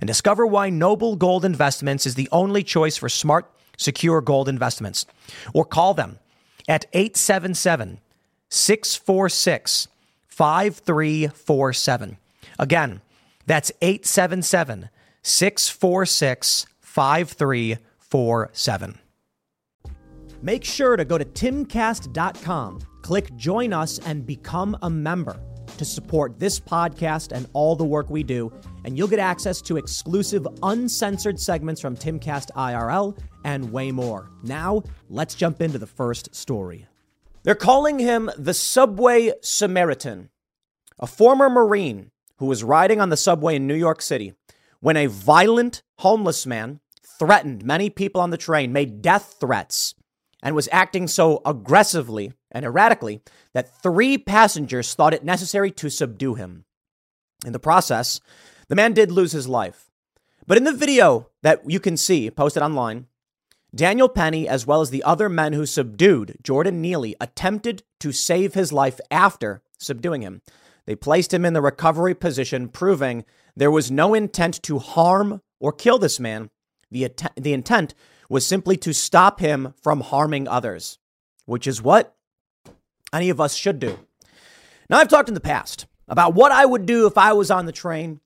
and discover why Noble Gold Investments is the only choice for smart, secure gold investments. Or call them at 877 646 5347. Again, that's 877 646 5347. Make sure to go to timcast.com, click join us, and become a member to support this podcast and all the work we do, and you'll get access to exclusive, uncensored segments from Timcast IRL and way more. Now, let's jump into the first story. They're calling him the Subway Samaritan, a former Marine who was riding on the subway in New York City when a violent homeless man threatened many people on the train, made death threats, and was acting so aggressively and erratically that three passengers thought it necessary to subdue him. In the process, the man did lose his life. But in the video that you can see posted online, Daniel Penny, as well as the other men who subdued Jordan Neely, attempted to save his life after subduing him. They placed him in the recovery position, proving there was no intent to harm or kill this man. The, att- the intent was simply to stop him from harming others, which is what any of us should do. Now, I've talked in the past about what I would do if I was on the train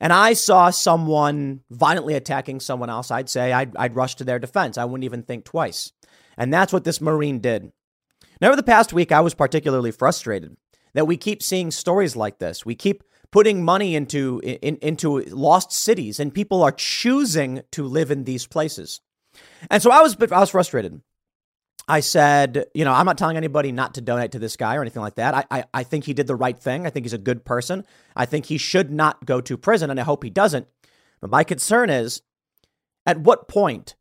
and I saw someone violently attacking someone else. I'd say I'd, I'd rush to their defense. I wouldn't even think twice. And that's what this Marine did. Now, over the past week, I was particularly frustrated that we keep seeing stories like this. We keep putting money into in, into lost cities, and people are choosing to live in these places. And so I was I was frustrated. I said, you know, I'm not telling anybody not to donate to this guy or anything like that. I, I, I think he did the right thing. I think he's a good person. I think he should not go to prison, and I hope he doesn't. But my concern is, at what point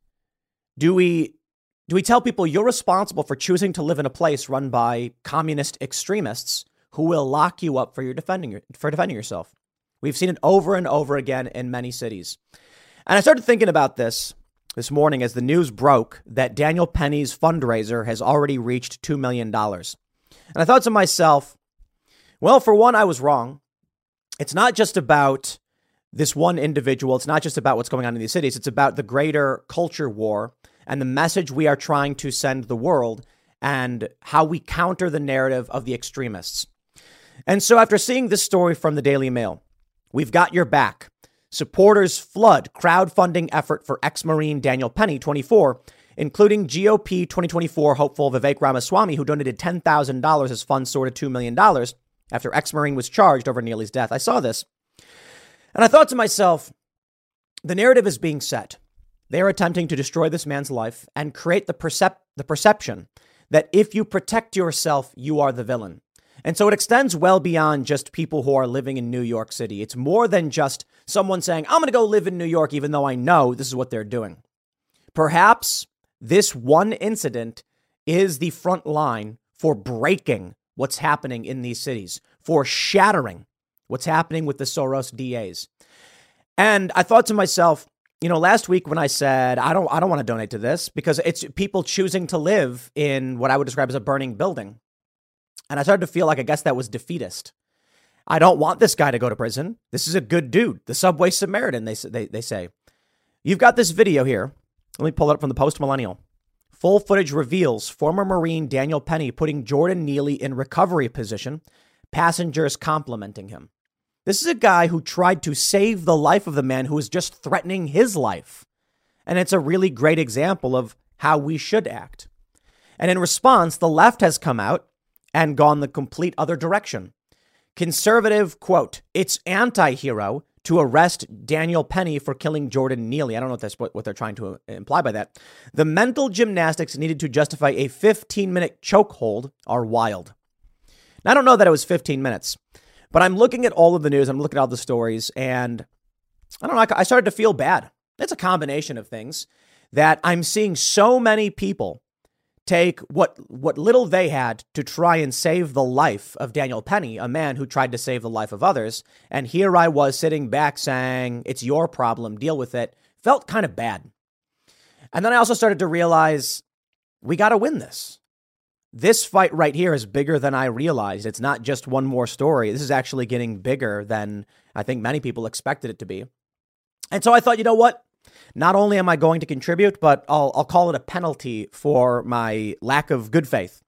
do we do we tell people you're responsible for choosing to live in a place run by communist extremists who will lock you up for your defending for defending yourself? We've seen it over and over again in many cities. And I started thinking about this this morning as the news broke that Daniel Penny's fundraiser has already reached $2 million. And I thought to myself, well, for one, I was wrong. It's not just about this one individual, it's not just about what's going on in these cities, it's about the greater culture war and the message we are trying to send the world and how we counter the narrative of the extremists. And so, after seeing this story from the Daily Mail, we've got your back. Supporters flood crowdfunding effort for ex Marine Daniel Penny, 24, including GOP 2024 hopeful Vivek Ramaswamy, who donated $10,000 as funds soared to $2 million after ex Marine was charged over Neely's death. I saw this. And I thought to myself, the narrative is being set. They are attempting to destroy this man's life and create the, percep- the perception that if you protect yourself, you are the villain. And so it extends well beyond just people who are living in New York City. It's more than just someone saying, I'm going to go live in New York, even though I know this is what they're doing. Perhaps this one incident is the front line for breaking what's happening in these cities, for shattering what's happening with the Soros DAs. And I thought to myself, you know, last week when I said I don't I don't want to donate to this because it's people choosing to live in what I would describe as a burning building. And I started to feel like I guess that was defeatist. I don't want this guy to go to prison. This is a good dude. The subway Samaritan, they, they, they say. You've got this video here. Let me pull it up from the Post Millennial. Full footage reveals former Marine Daniel Penny putting Jordan Neely in recovery position, passengers complimenting him. This is a guy who tried to save the life of the man who was just threatening his life. And it's a really great example of how we should act. And in response, the left has come out and gone the complete other direction. Conservative quote, it's anti hero to arrest Daniel Penny for killing Jordan Neely. I don't know if that's what, they're trying to uh, imply by that. The mental gymnastics needed to justify a 15 minute chokehold are wild. Now, I don't know that it was 15 minutes, but I'm looking at all of the news, I'm looking at all the stories, and I don't know, I started to feel bad. It's a combination of things that I'm seeing so many people take what what little they had to try and save the life of Daniel Penny, a man who tried to save the life of others, and here I was sitting back saying, "It's your problem, deal with it." Felt kind of bad. And then I also started to realize we got to win this. This fight right here is bigger than I realized. It's not just one more story. This is actually getting bigger than I think many people expected it to be. And so I thought, you know what? Not only am I going to contribute, but I'll, I'll call it a penalty for my lack of good faith.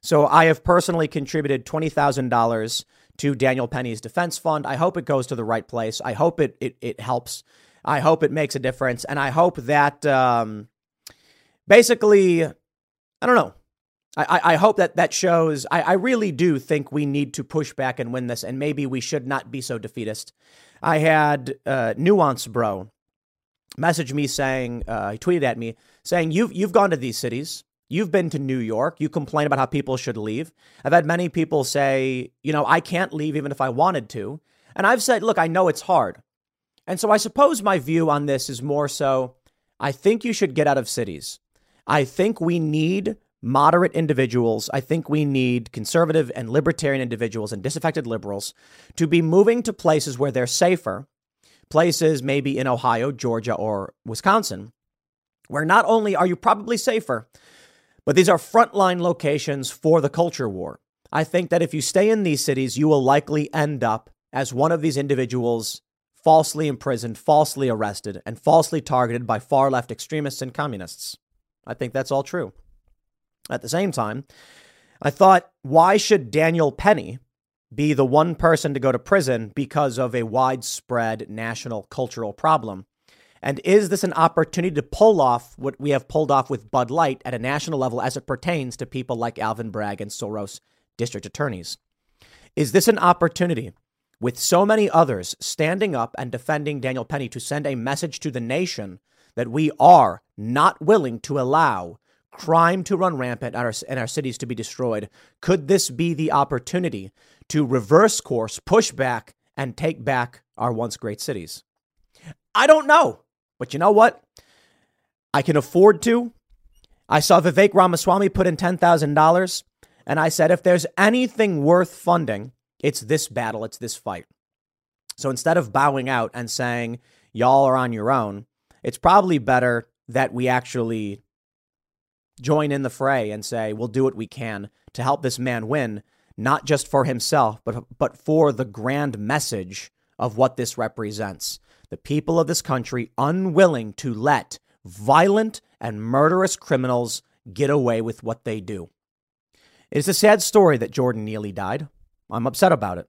So I have personally contributed $20,000 to Daniel Penny's defense fund. I hope it goes to the right place. I hope it, it, it helps. I hope it makes a difference. And I hope that um, basically, I don't know. I, I hope that that shows. I, I really do think we need to push back and win this, and maybe we should not be so defeatist. I had uh, Nuance Bro messaged me saying, uh, he tweeted at me saying, "You've you've gone to these cities." You've been to New York. You complain about how people should leave. I've had many people say, you know, I can't leave even if I wanted to. And I've said, look, I know it's hard. And so I suppose my view on this is more so I think you should get out of cities. I think we need moderate individuals. I think we need conservative and libertarian individuals and disaffected liberals to be moving to places where they're safer places maybe in Ohio, Georgia, or Wisconsin, where not only are you probably safer, but these are frontline locations for the culture war. I think that if you stay in these cities, you will likely end up as one of these individuals falsely imprisoned, falsely arrested, and falsely targeted by far left extremists and communists. I think that's all true. At the same time, I thought, why should Daniel Penny, be the one person to go to prison because of a widespread national cultural problem? And is this an opportunity to pull off what we have pulled off with Bud Light at a national level as it pertains to people like Alvin Bragg and Soros district attorneys? Is this an opportunity, with so many others standing up and defending Daniel Penny, to send a message to the nation that we are not willing to allow crime to run rampant and our, and our cities to be destroyed? Could this be the opportunity to reverse course, push back, and take back our once great cities? I don't know. But you know what? I can afford to. I saw Vivek Ramaswamy put in $10,000, and I said, if there's anything worth funding, it's this battle, it's this fight. So instead of bowing out and saying, y'all are on your own, it's probably better that we actually join in the fray and say, we'll do what we can to help this man win not just for himself, but, but for the grand message of what this represents. The people of this country unwilling to let violent and murderous criminals get away with what they do. It is a sad story that Jordan Neely died. I'm upset about it.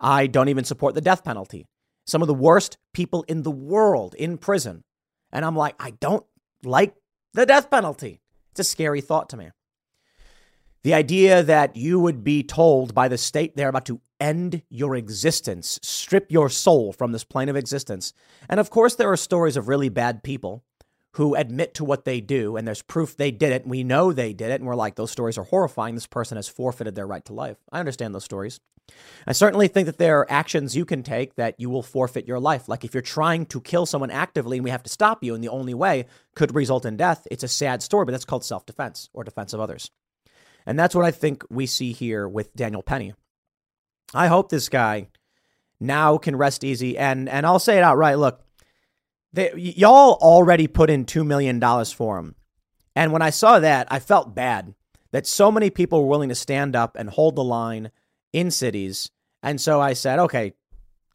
I don't even support the death penalty. Some of the worst people in the world in prison. And I'm like, I don't like the death penalty. It's a scary thought to me. The idea that you would be told by the state they're about to end your existence, strip your soul from this plane of existence. And of course, there are stories of really bad people who admit to what they do, and there's proof they did it, we know they did it, and we're like, those stories are horrifying. This person has forfeited their right to life. I understand those stories. I certainly think that there are actions you can take that you will forfeit your life. Like if you're trying to kill someone actively and we have to stop you, and the only way could result in death, it's a sad story, but that's called self defense or defense of others. And that's what I think we see here with Daniel Penny. I hope this guy now can rest easy. And and I'll say it outright. Look, they, y'all already put in two million dollars for him, and when I saw that, I felt bad that so many people were willing to stand up and hold the line in cities. And so I said, okay,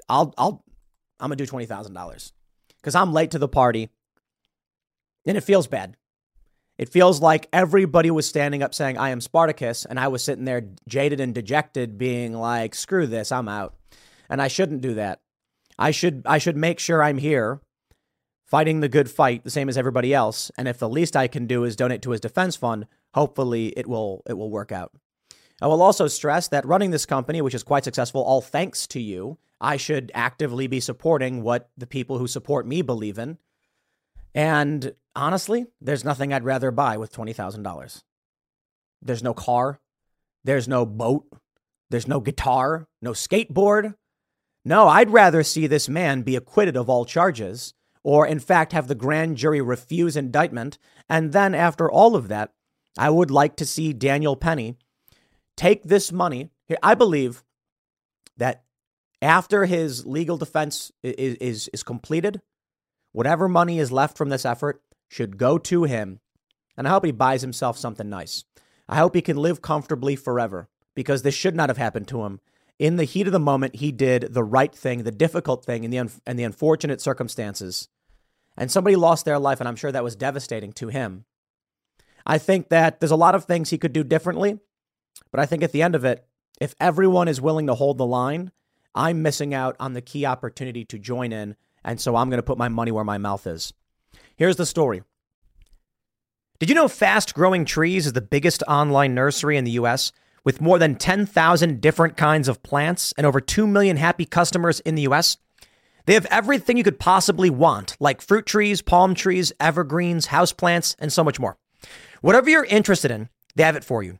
I'll I'll I'm gonna do twenty thousand dollars because I'm late to the party, and it feels bad. It feels like everybody was standing up saying, I am Spartacus. And I was sitting there jaded and dejected, being like, screw this, I'm out. And I shouldn't do that. I should, I should make sure I'm here fighting the good fight, the same as everybody else. And if the least I can do is donate to his defense fund, hopefully it will it will work out. I will also stress that running this company, which is quite successful, all thanks to you, I should actively be supporting what the people who support me believe in. And honestly, there's nothing I'd rather buy with $20,000. There's no car, there's no boat, there's no guitar, no skateboard. No, I'd rather see this man be acquitted of all charges, or in fact have the grand jury refuse indictment. And then, after all of that, I would like to see Daniel Penny take this money. I believe that after his legal defense is, is, is completed, whatever money is left from this effort should go to him. And I hope he buys himself something nice. I hope he can live comfortably forever because this should not have happened to him. In the heat of the moment, he did the right thing, the difficult thing, in the, un- in the unfortunate circumstances. And somebody lost their life, and I'm sure that was devastating to him. I think that there's a lot of things he could do differently, but I think at the end of it, if everyone is willing to hold the line, I'm missing out on the key opportunity to join in. And so I'm going to put my money where my mouth is. Here's the story. Did you know Fast Growing Trees is the biggest online nursery in the US with more than 10,000 different kinds of plants and over 2 million happy customers in the US? They have everything you could possibly want, like fruit trees, palm trees, evergreens, houseplants, and so much more. Whatever you're interested in, they have it for you.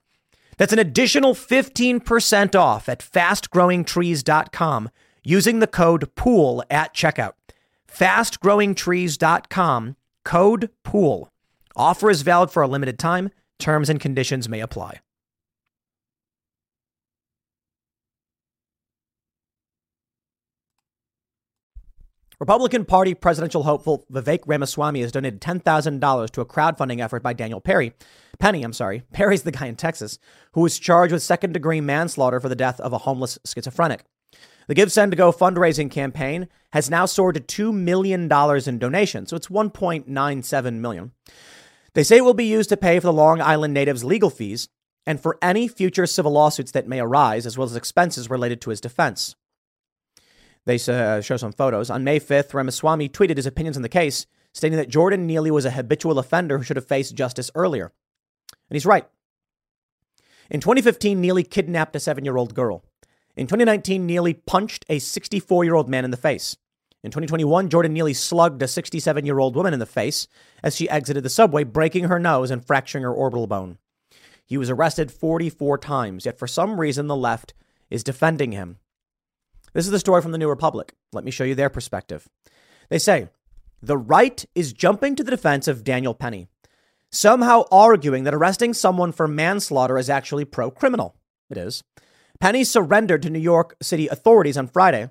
That's an additional 15% off at fastgrowingtrees.com using the code POOL at checkout. Fastgrowingtrees.com, code POOL. Offer is valid for a limited time. Terms and conditions may apply. Republican Party presidential hopeful Vivek Ramaswamy has donated $10,000 to a crowdfunding effort by Daniel Perry. Penny, I'm sorry. Perry's the guy in Texas who was charged with second degree manslaughter for the death of a homeless schizophrenic. The Give Send to Go fundraising campaign has now soared to $2 million in donations, so it's 1.97 million. They say it will be used to pay for the Long Island natives' legal fees and for any future civil lawsuits that may arise, as well as expenses related to his defense. They uh, show some photos. On May 5th, Ramaswamy tweeted his opinions on the case, stating that Jordan Neely was a habitual offender who should have faced justice earlier. And he's right. In 2015, Neely kidnapped a seven year old girl. In 2019, Neely punched a 64 year old man in the face. In 2021, Jordan Neely slugged a 67 year old woman in the face as she exited the subway, breaking her nose and fracturing her orbital bone. He was arrested 44 times, yet for some reason, the left is defending him. This is the story from the New Republic. Let me show you their perspective. They say the right is jumping to the defense of Daniel Penny, somehow arguing that arresting someone for manslaughter is actually pro criminal. It is. Penny surrendered to New York City authorities on Friday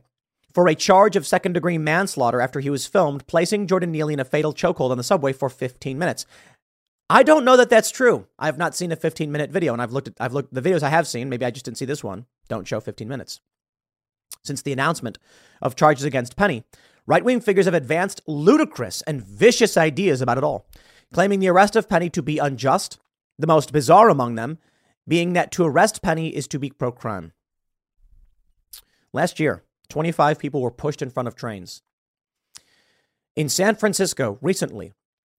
for a charge of second degree manslaughter after he was filmed placing Jordan Neely in a fatal chokehold on the subway for 15 minutes. I don't know that that's true. I have not seen a 15 minute video, and I've looked at I've looked the videos I have seen. Maybe I just didn't see this one. Don't show 15 minutes. Since the announcement of charges against Penny, right wing figures have advanced ludicrous and vicious ideas about it all, claiming the arrest of Penny to be unjust, the most bizarre among them being that to arrest Penny is to be pro crime. Last year, 25 people were pushed in front of trains. In San Francisco recently,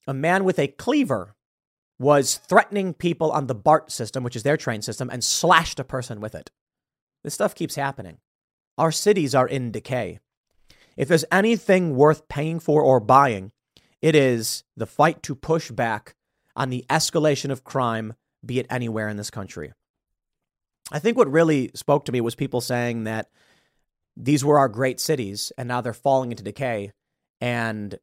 a man with a cleaver was threatening people on the BART system, which is their train system, and slashed a person with it. This stuff keeps happening. Our cities are in decay. If there's anything worth paying for or buying, it is the fight to push back on the escalation of crime, be it anywhere in this country. I think what really spoke to me was people saying that these were our great cities and now they're falling into decay. And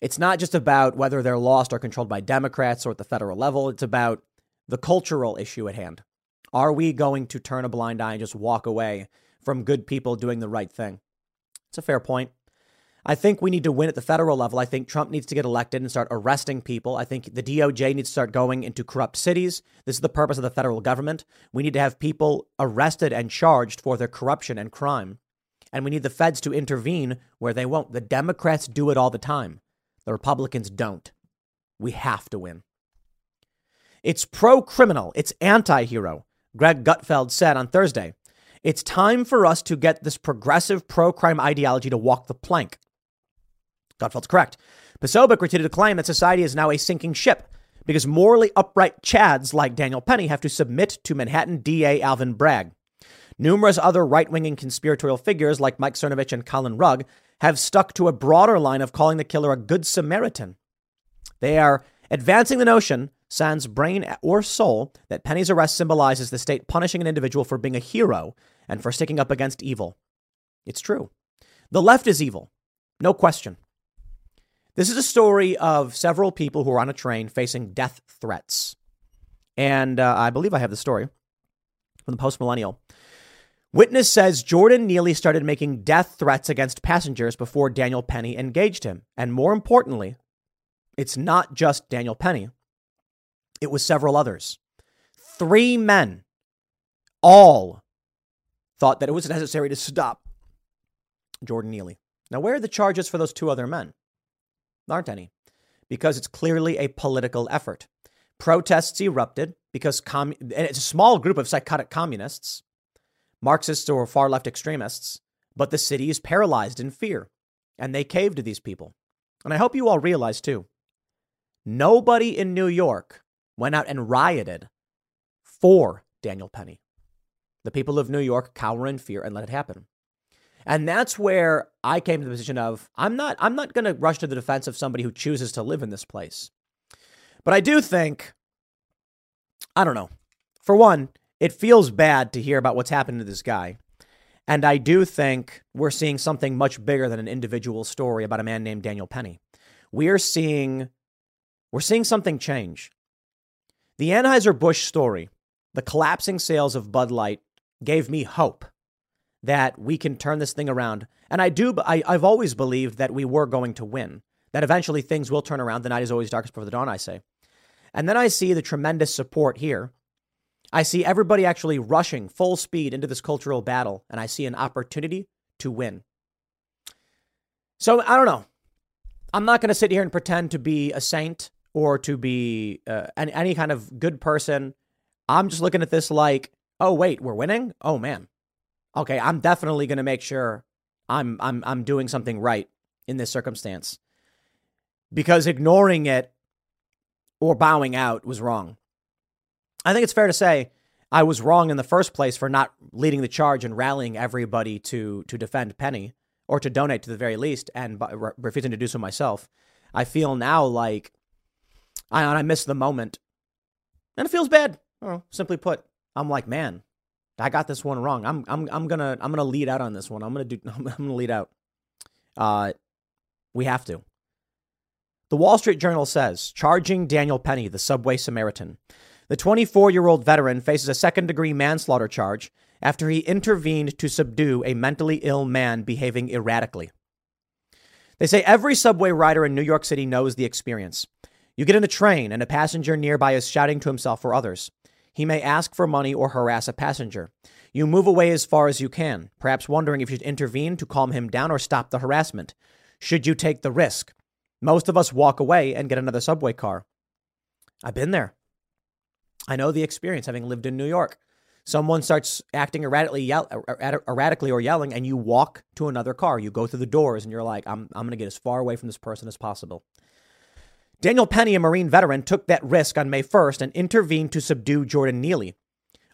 it's not just about whether they're lost or controlled by Democrats or at the federal level, it's about the cultural issue at hand. Are we going to turn a blind eye and just walk away from good people doing the right thing. It's a fair point. I think we need to win at the federal level. I think Trump needs to get elected and start arresting people. I think the DOJ needs to start going into corrupt cities. This is the purpose of the federal government. We need to have people arrested and charged for their corruption and crime. And we need the feds to intervene where they won't. The Democrats do it all the time, the Republicans don't. We have to win. It's pro criminal, it's anti hero, Greg Gutfeld said on Thursday. It's time for us to get this progressive pro crime ideology to walk the plank. Gutfeld's correct. Posobiec retweeted a claim that society is now a sinking ship because morally upright chads like Daniel Penny have to submit to Manhattan DA Alvin Bragg. Numerous other right wing and conspiratorial figures like Mike Cernovich and Colin Rugg have stuck to a broader line of calling the killer a good Samaritan. They are advancing the notion, sans brain or soul, that Penny's arrest symbolizes the state punishing an individual for being a hero and for sticking up against evil. It's true. The left is evil, no question. This is a story of several people who are on a train facing death threats. And uh, I believe I have the story from the post millennial. Witness says Jordan Neely started making death threats against passengers before Daniel Penny engaged him. And more importantly, it's not just Daniel Penny, it was several others. Three men, all thought that it was necessary to stop Jordan Neely. Now, where are the charges for those two other men? There aren't any, because it's clearly a political effort. Protests erupted because com- it's a small group of psychotic communists, Marxists or far left extremists, but the city is paralyzed in fear, and they caved to these people. And I hope you all realize too nobody in New York went out and rioted for Daniel Penny. The people of New York cower in fear and let it happen. And that's where I came to the position of I'm not I'm not going to rush to the defense of somebody who chooses to live in this place. But I do think I don't know. For one, it feels bad to hear about what's happened to this guy. And I do think we're seeing something much bigger than an individual story about a man named Daniel Penny. We're seeing we're seeing something change. The Anheuser-Busch story, the collapsing sales of Bud Light gave me hope that we can turn this thing around. And I do, I, I've always believed that we were going to win, that eventually things will turn around. The night is always darkest before the dawn, I say. And then I see the tremendous support here. I see everybody actually rushing full speed into this cultural battle, and I see an opportunity to win. So I don't know. I'm not going to sit here and pretend to be a saint or to be uh, any, any kind of good person. I'm just looking at this like, oh wait, we're winning. Oh man, okay, I'm definitely going to make sure I'm I'm I'm doing something right in this circumstance. Because ignoring it or bowing out was wrong. I think it's fair to say I was wrong in the first place for not leading the charge and rallying everybody to to defend Penny or to donate to the very least and re- refusing to do so myself. I feel now like I I missed the moment. And it feels bad. Simply put, I'm like, man, I got this one wrong. I'm I'm I'm gonna I'm gonna lead out on this one. I'm gonna do I'm gonna lead out. Uh, we have to. The Wall Street Journal says charging Daniel Penny, the subway Samaritan. The 24 year old veteran faces a second degree manslaughter charge after he intervened to subdue a mentally ill man behaving erratically. They say every subway rider in New York City knows the experience. You get in a train and a passenger nearby is shouting to himself or others. He may ask for money or harass a passenger. You move away as far as you can, perhaps wondering if you should intervene to calm him down or stop the harassment. Should you take the risk? Most of us walk away and get another subway car. I've been there. I know the experience having lived in New York. Someone starts acting erratically, yell, er, er, erratically or yelling, and you walk to another car. You go through the doors and you're like, I'm, I'm going to get as far away from this person as possible. Daniel Penny, a Marine veteran, took that risk on May 1st and intervened to subdue Jordan Neely,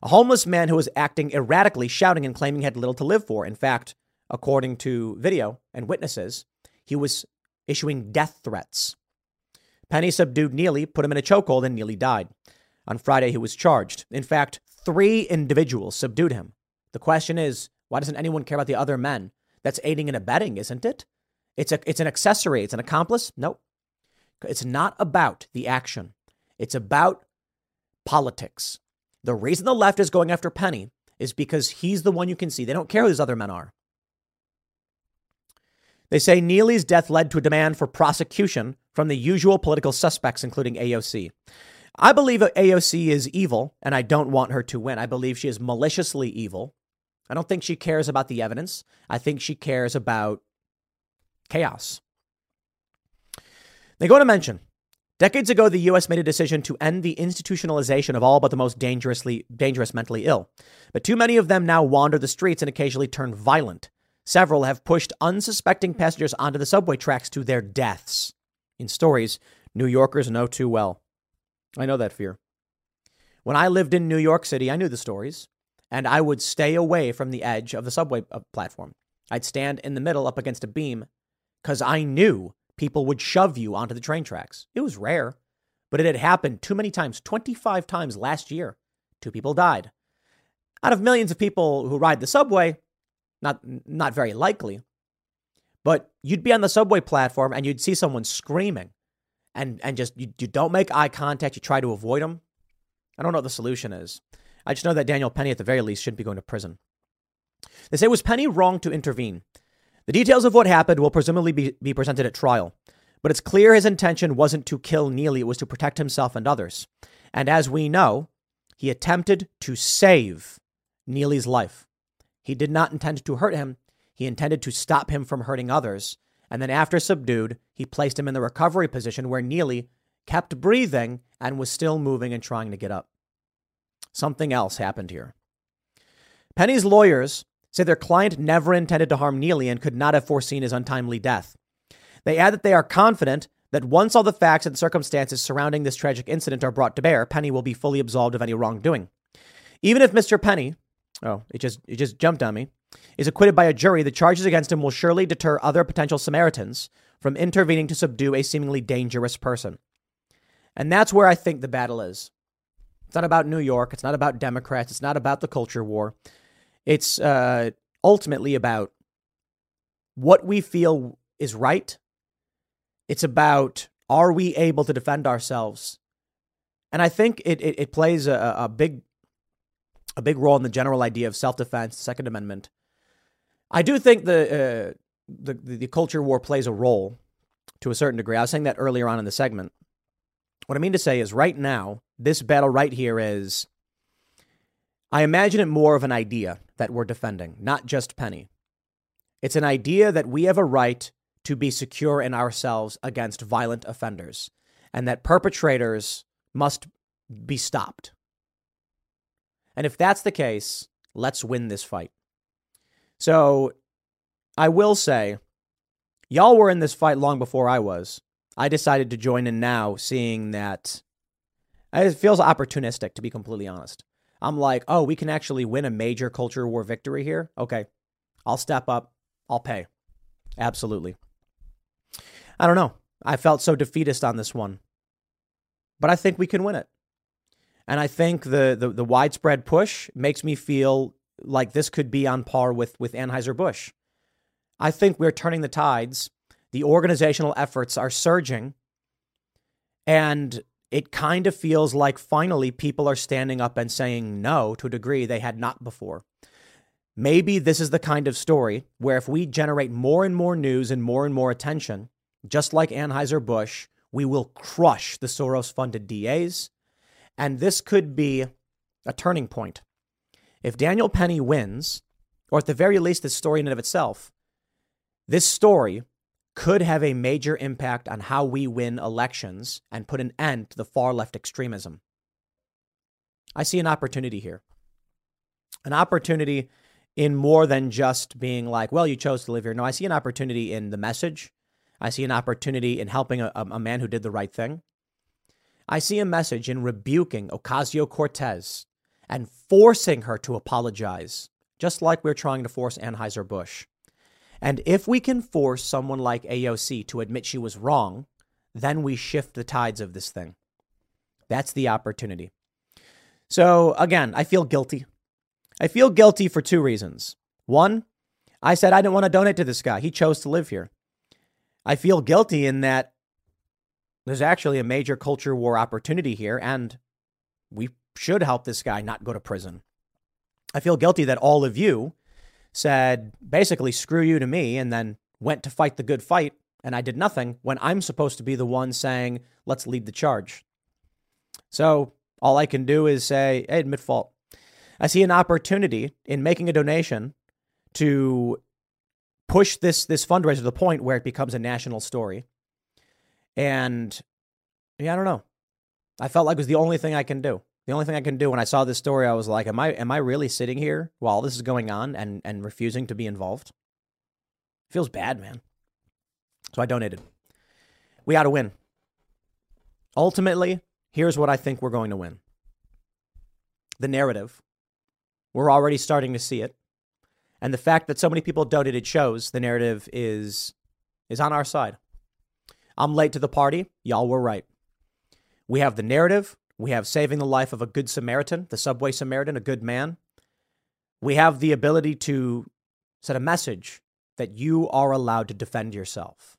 a homeless man who was acting erratically, shouting and claiming he had little to live for. In fact, according to video and witnesses, he was issuing death threats. Penny subdued Neely, put him in a chokehold, and Neely died. On Friday, he was charged. In fact, three individuals subdued him. The question is, why doesn't anyone care about the other men? That's aiding and abetting, isn't it? It's a it's an accessory. It's an accomplice. Nope. It's not about the action, it's about politics. The reason the left is going after Penny is because he's the one you can see. They don't care who these other men are. They say Neely's death led to a demand for prosecution from the usual political suspects, including AOC. I believe AOC is evil, and I don't want her to win. I believe she is maliciously evil. I don't think she cares about the evidence. I think she cares about chaos. They go to mention decades ago, the U.S. made a decision to end the institutionalization of all but the most dangerously dangerous mentally ill. But too many of them now wander the streets and occasionally turn violent. Several have pushed unsuspecting passengers onto the subway tracks to their deaths. In stories New Yorkers know too well. I know that fear. When I lived in New York City, I knew the stories, and I would stay away from the edge of the subway uh, platform. I'd stand in the middle up against a beam because I knew people would shove you onto the train tracks. It was rare, but it had happened too many times 25 times last year. Two people died. Out of millions of people who ride the subway, not, not very likely, but you'd be on the subway platform and you'd see someone screaming and, and just you, you don't make eye contact, you try to avoid them. I don't know what the solution is. I just know that Daniel Penny, at the very least, shouldn't be going to prison. They say, was Penny wrong to intervene? The details of what happened will presumably be, be presented at trial, but it's clear his intention wasn't to kill Neely, it was to protect himself and others. And as we know, he attempted to save Neely's life. He did not intend to hurt him, he intended to stop him from hurting others. And then, after subdued, he placed him in the recovery position where Neely kept breathing and was still moving and trying to get up. Something else happened here. Penny's lawyers say their client never intended to harm Neely and could not have foreseen his untimely death. They add that they are confident that once all the facts and circumstances surrounding this tragic incident are brought to bear, Penny will be fully absolved of any wrongdoing. Even if Mr. Penny, oh, it just it just jumped on me, is acquitted by a jury, the charges against him will surely deter other potential Samaritans from intervening to subdue a seemingly dangerous person. And that's where I think the battle is. It's not about New York. It's not about Democrats. It's not about the culture war. It's uh, ultimately about what we feel is right. It's about are we able to defend ourselves? And I think it, it, it plays a, a big a big role in the general idea of self defense, Second Amendment. I do think the, uh, the the culture war plays a role to a certain degree. I was saying that earlier on in the segment. What I mean to say is, right now, this battle right here is. I imagine it more of an idea that we're defending, not just Penny. It's an idea that we have a right to be secure in ourselves against violent offenders, and that perpetrators must be stopped. And if that's the case, let's win this fight. So I will say, y'all were in this fight long before I was. I decided to join in now, seeing that it feels opportunistic, to be completely honest. I'm like, oh, we can actually win a major culture war victory here. Okay, I'll step up. I'll pay. Absolutely. I don't know. I felt so defeatist on this one, but I think we can win it. And I think the, the, the widespread push makes me feel like this could be on par with, with Anheuser-Busch. I think we're turning the tides the organizational efforts are surging. And it kind of feels like finally people are standing up and saying no to a degree they had not before. Maybe this is the kind of story where if we generate more and more news and more and more attention, just like Anheuser-Busch, we will crush the Soros funded DAs. And this could be a turning point. If Daniel Penny wins, or at the very least, this story in and of itself, this story could have a major impact on how we win elections and put an end to the far left extremism. I see an opportunity here. An opportunity in more than just being like, well, you chose to live here. No, I see an opportunity in the message. I see an opportunity in helping a, a man who did the right thing. I see a message in rebuking Ocasio Cortez and forcing her to apologize, just like we're trying to force Anheuser-Busch. And if we can force someone like AOC to admit she was wrong, then we shift the tides of this thing. That's the opportunity. So again, I feel guilty. I feel guilty for two reasons. One, I said I didn't want to donate to this guy. He chose to live here. I feel guilty in that there's actually a major culture war opportunity here, and we should help this guy not go to prison. I feel guilty that all of you said basically screw you to me and then went to fight the good fight and I did nothing when I'm supposed to be the one saying, let's lead the charge. So all I can do is say, hey, admit fault. I see an opportunity in making a donation to push this this fundraiser to the point where it becomes a national story. And yeah, I don't know. I felt like it was the only thing I can do. The only thing I can do when I saw this story, I was like, am I am I really sitting here while this is going on and and refusing to be involved? It feels bad, man. So I donated. We got to win. Ultimately, here's what I think we're going to win. The narrative. We're already starting to see it. And the fact that so many people donated shows the narrative is is on our side. I'm late to the party. Y'all were right. We have the narrative. We have saving the life of a good Samaritan, the subway Samaritan, a good man. We have the ability to set a message that you are allowed to defend yourself.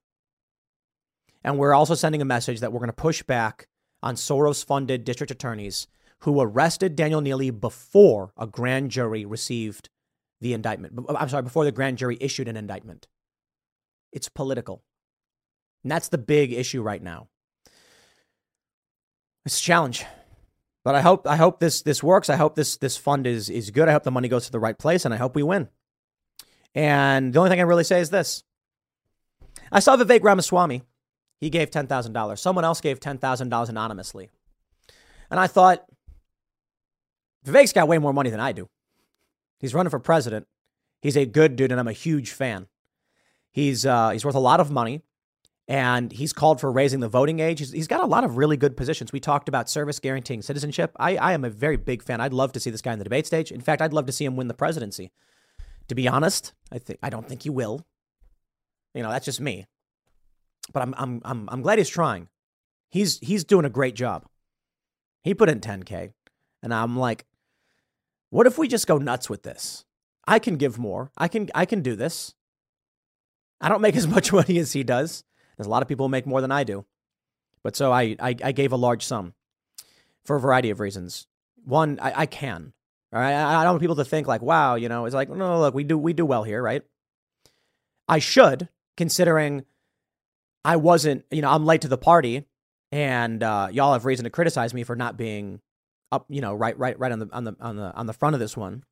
And we're also sending a message that we're going to push back on Soros funded district attorneys who arrested Daniel Neely before a grand jury received the indictment. I'm sorry, before the grand jury issued an indictment. It's political. And that's the big issue right now. It's a challenge. But I hope I hope this this works. I hope this this fund is is good. I hope the money goes to the right place and I hope we win. And the only thing I really say is this. I saw Vivek Ramaswamy. He gave $10,000. Someone else gave $10,000 anonymously. And I thought, Vivek's got way more money than I do. He's running for president. He's a good dude, and I'm a huge fan. He's uh, he's worth a lot of money, and he's called for raising the voting age. He's, he's got a lot of really good positions. We talked about service guaranteeing citizenship. I, I am a very big fan. I'd love to see this guy in the debate stage. In fact, I'd love to see him win the presidency. To be honest, I think I don't think he will. You know, that's just me. But I'm I'm I'm I'm glad he's trying. He's he's doing a great job. He put in 10k, and I'm like, what if we just go nuts with this? I can give more. I can I can do this. I don't make as much money as he does. There's a lot of people who make more than I do. But so I I, I gave a large sum for a variety of reasons. One, I, I can. All right. I, I don't want people to think like, wow, you know, it's like, no, look, we do we do well here, right? I should, considering I wasn't, you know, I'm late to the party and uh, y'all have reason to criticize me for not being up, you know, right, right, right on the on the on the on the front of this one.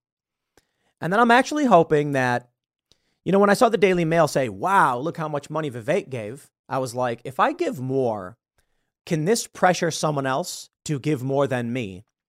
And then I'm actually hoping that, you know, when I saw the Daily Mail say, "Wow, look how much money Vivek gave," I was like, if I give more, can this pressure someone else to give more than me?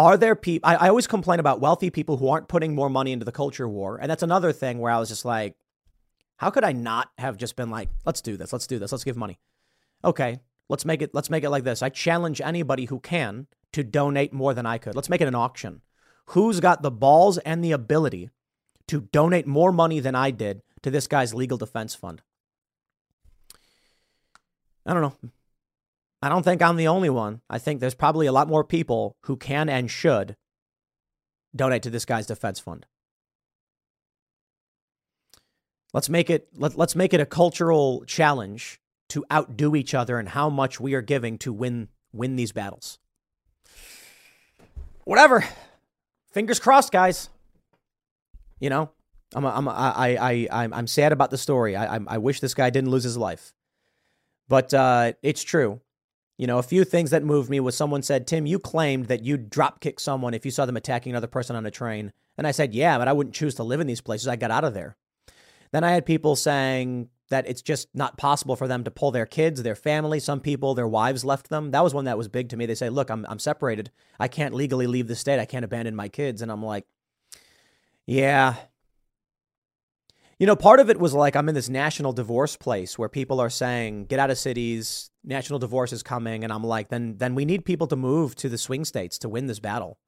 Are there people? I, I always complain about wealthy people who aren't putting more money into the culture war, and that's another thing where I was just like, how could I not have just been like, let's do this, let's do this, let's give money. Okay, let's make it let's make it like this. I challenge anybody who can to donate more than I could. Let's make it an auction. Who's got the balls and the ability to donate more money than I did to this guy's legal defense fund? I don't know. I don't think I'm the only one. I think there's probably a lot more people who can and should donate to this guy's defense fund. Let's make it let, let's make it a cultural challenge to outdo each other and how much we are giving to win win these battles. Whatever. Fingers crossed, guys. You know, I'm a, I'm a, I I I'm I'm sad about the story. I I, I wish this guy didn't lose his life, but uh, it's true. You know, a few things that moved me was someone said, Tim, you claimed that you'd drop kick someone if you saw them attacking another person on a train. And I said, yeah, but I wouldn't choose to live in these places. I got out of there. Then I had people saying that it's just not possible for them to pull their kids, their family. Some people, their wives left them. That was one that was big to me. They say, look, I'm, I'm separated. I can't legally leave the state. I can't abandon my kids. And I'm like, yeah. You know, part of it was like I'm in this national divorce place where people are saying, get out of cities, national divorce is coming. And I'm like, then, then we need people to move to the swing states to win this battle.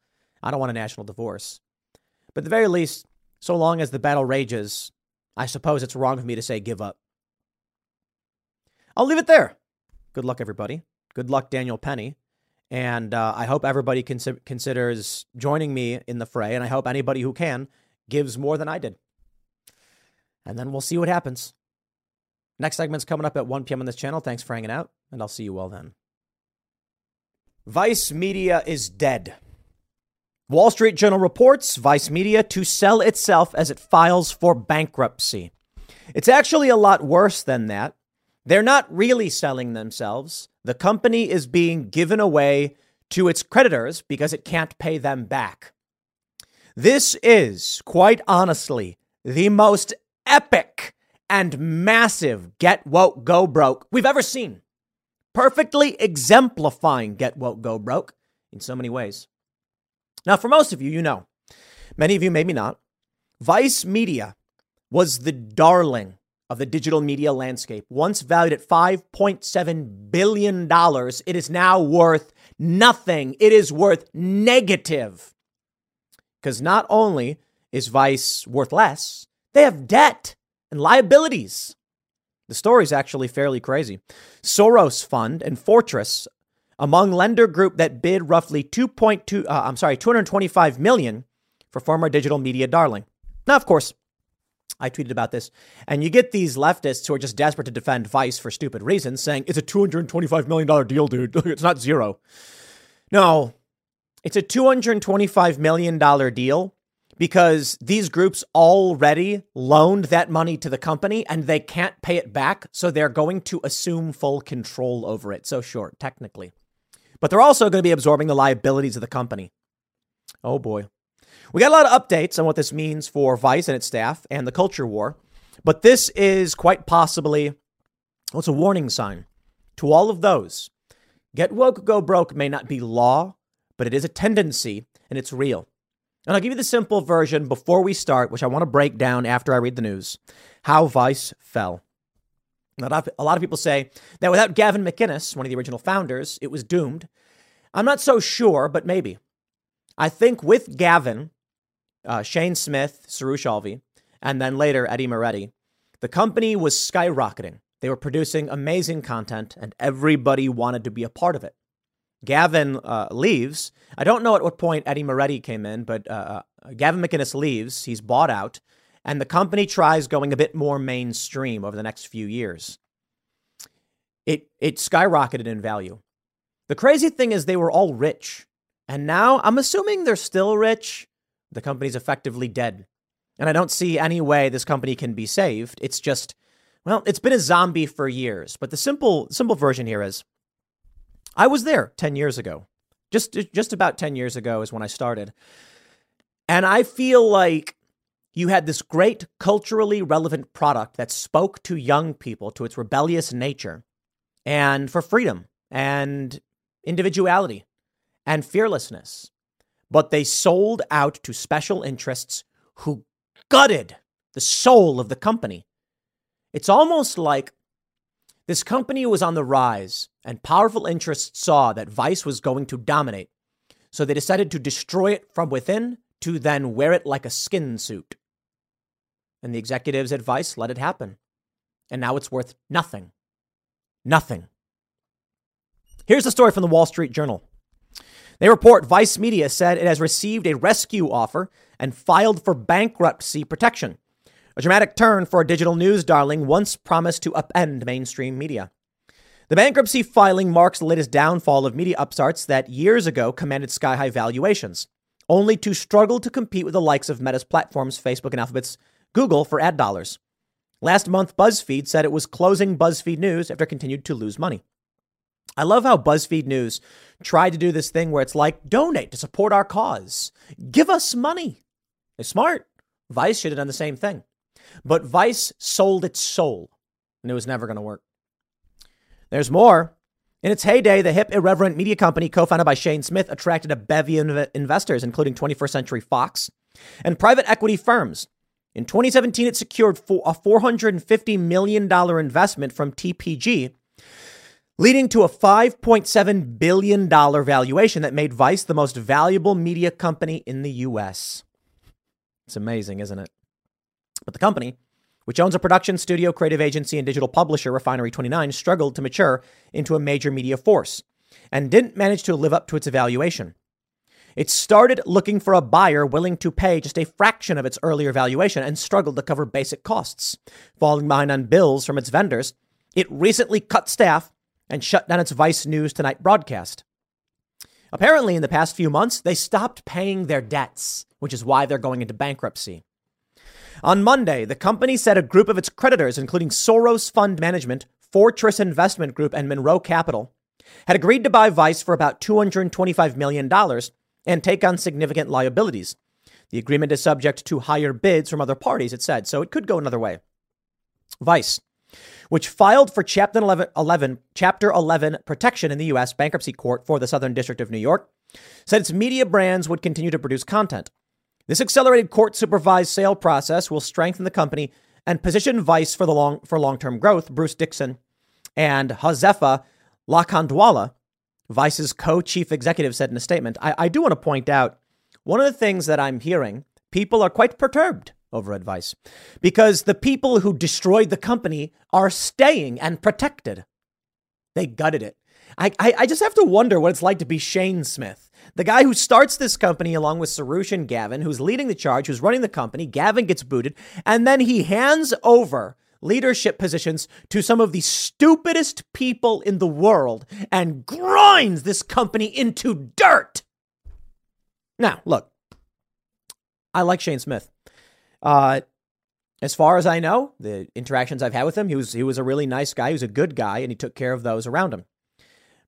I don't want a national divorce. But at the very least, so long as the battle rages, I suppose it's wrong of me to say give up. I'll leave it there. Good luck, everybody. Good luck, Daniel Penny. And uh, I hope everybody cons- considers joining me in the fray. And I hope anybody who can gives more than I did. And then we'll see what happens. Next segment's coming up at 1 p.m. on this channel. Thanks for hanging out, and I'll see you all then. Vice Media is dead. Wall Street Journal reports Vice Media to sell itself as it files for bankruptcy. It's actually a lot worse than that. They're not really selling themselves. The company is being given away to its creditors because it can't pay them back. This is, quite honestly, the most epic and massive get woke go broke we've ever seen. Perfectly exemplifying get woke go broke in so many ways. Now, for most of you, you know, many of you, maybe not, Vice Media was the darling of the digital media landscape. Once valued at $5.7 billion, it is now worth nothing. It is worth negative. Because not only is Vice worth less, they have debt and liabilities. The story is actually fairly crazy. Soros Fund and Fortress among lender group that bid roughly 2.2 uh, I'm sorry 225 million for former digital media darling. Now of course I tweeted about this and you get these leftists who are just desperate to defend Vice for stupid reasons saying it's a 225 million dollar deal dude it's not zero. No. It's a 225 million dollar deal because these groups already loaned that money to the company and they can't pay it back so they're going to assume full control over it. So sure, technically but they're also going to be absorbing the liabilities of the company. Oh boy. We got a lot of updates on what this means for Vice and its staff and the culture war, but this is quite possibly what's a warning sign to all of those. Get woke, go broke may not be law, but it is a tendency and it's real. And I'll give you the simple version before we start, which I want to break down after I read the news how Vice fell. A lot of people say that without Gavin McInnes, one of the original founders, it was doomed. I'm not so sure, but maybe. I think with Gavin, uh, Shane Smith, Suroosh Alvi, and then later Eddy Moretti, the company was skyrocketing. They were producing amazing content, and everybody wanted to be a part of it. Gavin uh, leaves. I don't know at what point Eddy Moretti came in, but uh, uh Gavin McInnes leaves. He's bought out and the company tries going a bit more mainstream over the next few years. It, it skyrocketed in value. The crazy thing is, they were all rich. And now I'm assuming they're still rich. The company's effectively dead. And I don't see any way this company can be saved. It's just, well, it's been a zombie for years. But the simple, simple version here is I was there 10 years ago. Just, just about 10 years ago is when I started. And I feel like you had this great culturally relevant product that spoke to young people, to its rebellious nature, and for freedom and individuality and fearlessness. But they sold out to special interests who gutted the soul of the company. It's almost like this company was on the rise, and powerful interests saw that Vice was going to dominate. So they decided to destroy it from within to then wear it like a skin suit. And the executives' advice let it happen. And now it's worth nothing. Nothing. Here's a story from the Wall Street Journal. They report Vice Media said it has received a rescue offer and filed for bankruptcy protection. A dramatic turn for a digital news darling once promised to upend mainstream media. The bankruptcy filing marks the latest downfall of media upstarts that years ago commanded sky high valuations, only to struggle to compete with the likes of Meta's platforms, Facebook and Alphabet's Google for ad dollars. Last month, BuzzFeed said it was closing BuzzFeed News after it continued to lose money. I love how BuzzFeed News tried to do this thing where it's like, donate to support our cause, give us money. They're smart. Vice should have done the same thing. But Vice sold its soul, and it was never going to work. There's more. In its heyday, the hip, irreverent media company co founded by Shane Smith attracted a bevy of investors, including 21st Century Fox and private equity firms. In 2017, it secured a $450 million investment from TPG, leading to a $5.7 billion valuation that made Vice the most valuable media company in the US. It's amazing, isn't it? But the company, which owns a production studio, creative agency, and digital publisher, Refinery 29, struggled to mature into a major media force and didn't manage to live up to its evaluation. It started looking for a buyer willing to pay just a fraction of its earlier valuation and struggled to cover basic costs. Falling behind on bills from its vendors, it recently cut staff and shut down its Vice News Tonight broadcast. Apparently, in the past few months, they stopped paying their debts, which is why they're going into bankruptcy. On Monday, the company said a group of its creditors, including Soros Fund Management, Fortress Investment Group, and Monroe Capital, had agreed to buy Vice for about $225 million and take on significant liabilities. The agreement is subject to higher bids from other parties, it said, so it could go another way. Vice, which filed for Chapter 11, 11, Chapter 11 protection in the U.S. Bankruptcy Court for the Southern District of New York, said its media brands would continue to produce content. This accelerated court supervised sale process will strengthen the company and position Vice for the long for long-term growth. Bruce Dixon and Hozefa Lokhandwala, Vice's co-chief executive, said in a statement. I, I do want to point out one of the things that I'm hearing. People are quite perturbed over at Vice because the people who destroyed the company are staying and protected. They gutted it. I, I, I just have to wonder what it's like to be Shane Smith the guy who starts this company along with Suroosh and Gavin, who's leading the charge, who's running the company, Gavin gets booted, and then he hands over leadership positions to some of the stupidest people in the world and grinds this company into dirt. Now, look, I like Shane Smith. Uh, as far as I know, the interactions I've had with him, he was he was a really nice guy. He was a good guy, and he took care of those around him.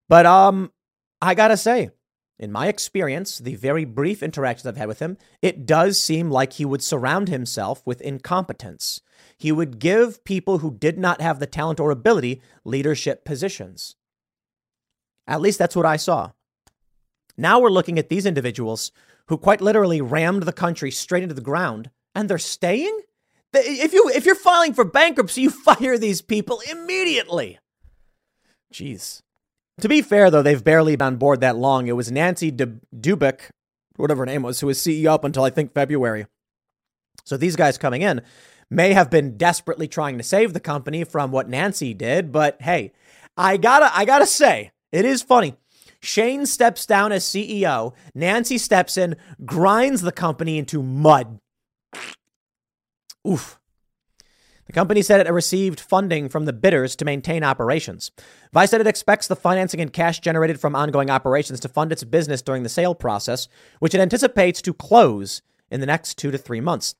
But um, I gotta say, in my experience, the very brief interactions I've had with him, it does seem like he would surround himself with incompetence. He would give people who did not have the talent or ability leadership positions. At least that's what I saw. Now we're looking at these individuals who quite literally rammed the country straight into the ground, and they're staying? If, you, if you're filing for bankruptcy, you fire these people immediately. Jeez. To be fair, though, they've barely been on board that long. It was Nancy Dubuc, whatever her name was, who was CEO up until I think February. So these guys coming in may have been desperately trying to save the company from what Nancy did, but hey, I gotta I gotta say, it is funny. Shane steps down as CEO, Nancy steps in, grinds the company into mud. Oof. The company said it received funding from the bidders to maintain operations. Vice said it expects the financing and cash generated from ongoing operations to fund its business during the sale process, which it anticipates to close in the next two to three months.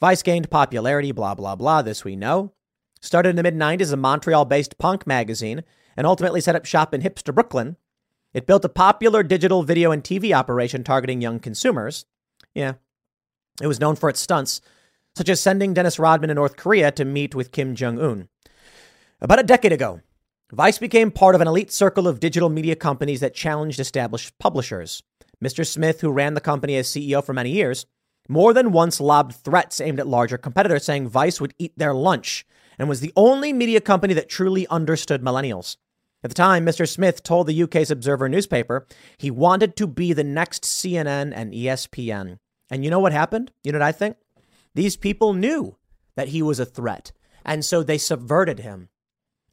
Vice gained popularity, blah, blah, blah, this we know. Started in the mid 90s as a Montreal based punk magazine and ultimately set up shop in hipster Brooklyn. It built a popular digital video and TV operation targeting young consumers. Yeah. It was known for its stunts, such as sending Dennis Rodman to North Korea to meet with Kim Jong un. About a decade ago, Vice became part of an elite circle of digital media companies that challenged established publishers. Mr. Smith, who ran the company as CEO for many years, more than once lobbed threats aimed at larger competitors, saying Vice would eat their lunch and was the only media company that truly understood millennials. At the time, Mr. Smith told the UK's Observer newspaper he wanted to be the next CNN and ESPN. And you know what happened? You know what I think? These people knew that he was a threat, and so they subverted him.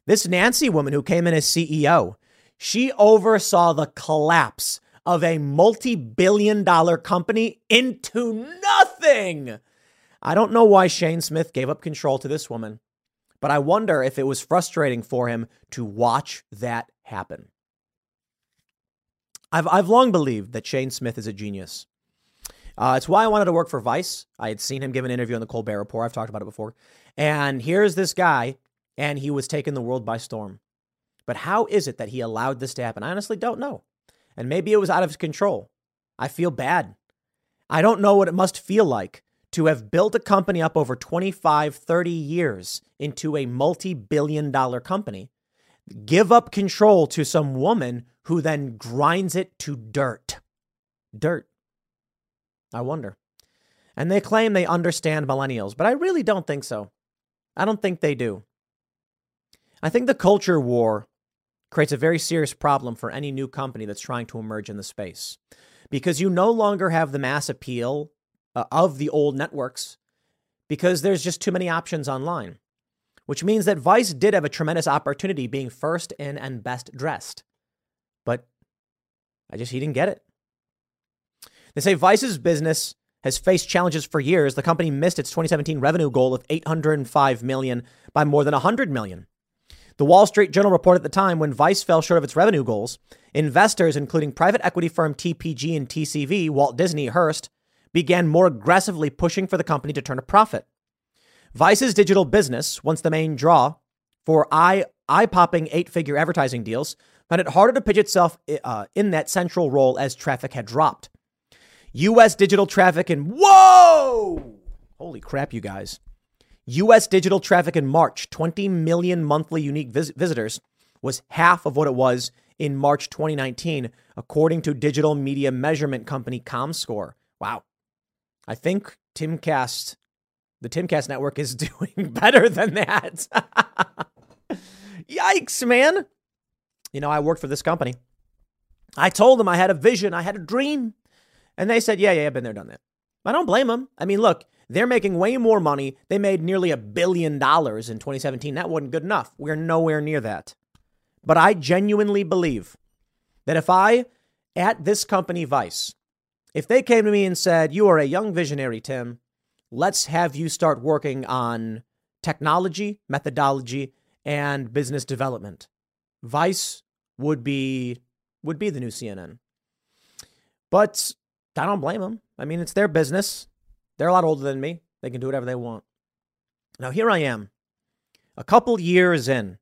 This Nancy woman who came in as CEO, she oversaw the collapse of a multi billion dollar company into nothing. I don't know why Shane Smith gave up control to this woman, but I wonder if it was frustrating for him to watch that happen. I've, I've long believed that Shane Smith is a genius. Uh, it's why I wanted to work for Vice. I had seen him give an interview on the Colbert Report. I've talked about it before. And here's this guy, and he was taking the world by storm. But how is it that he allowed this to happen? I honestly don't know. And maybe it was out of his control. I feel bad. I don't know what it must feel like to have built a company up over 25, 30 years into a multi billion dollar company, give up control to some woman who then grinds it to dirt. Dirt. I wonder. And they claim they understand millennials, but I really don't think so. I don't think they do. I think the culture war creates a very serious problem for any new company that's trying to emerge in the space because you no longer have the mass appeal uh, of the old networks because there's just too many options online, which means that Vice did have a tremendous opportunity being first in and best dressed. But I just, he didn't get it. They say Vice's business has faced challenges for years. The company missed its 2017 revenue goal of 805 million by more than 100 million. The Wall Street Journal reported at the time when Vice fell short of its revenue goals, investors, including private equity firm TPG and TCV, Walt Disney, Hearst, began more aggressively pushing for the company to turn a profit. Vice's digital business, once the main draw for eye popping eight figure advertising deals, found it harder to pitch itself uh, in that central role as traffic had dropped. U.S. digital traffic in whoa, holy crap, you guys! U.S. digital traffic in March, 20 million monthly unique vis- visitors, was half of what it was in March 2019, according to digital media measurement company ComScore. Wow. I think Timcast, the Timcast network is doing better than that. Yikes, man. You know, I worked for this company. I told them I had a vision, I had a dream. And they said, yeah, yeah, I've been there, done that. I don't blame them. I mean, look, they're making way more money. They made nearly a billion dollars in 2017. That wasn't good enough. We're nowhere near that. But I genuinely believe that if I, at this company, Vice, if they came to me and said, You are a young visionary, Tim, let's have you start working on technology, methodology, and business development, Vice would be would be the new CNN. But I don't blame them. I mean, it's their business. They're a lot older than me. They can do whatever they want. Now, here I am, a couple years in.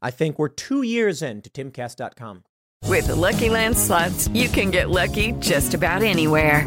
I think we're two years in to timcast.com. With the Lucky Land slots, you can get lucky just about anywhere.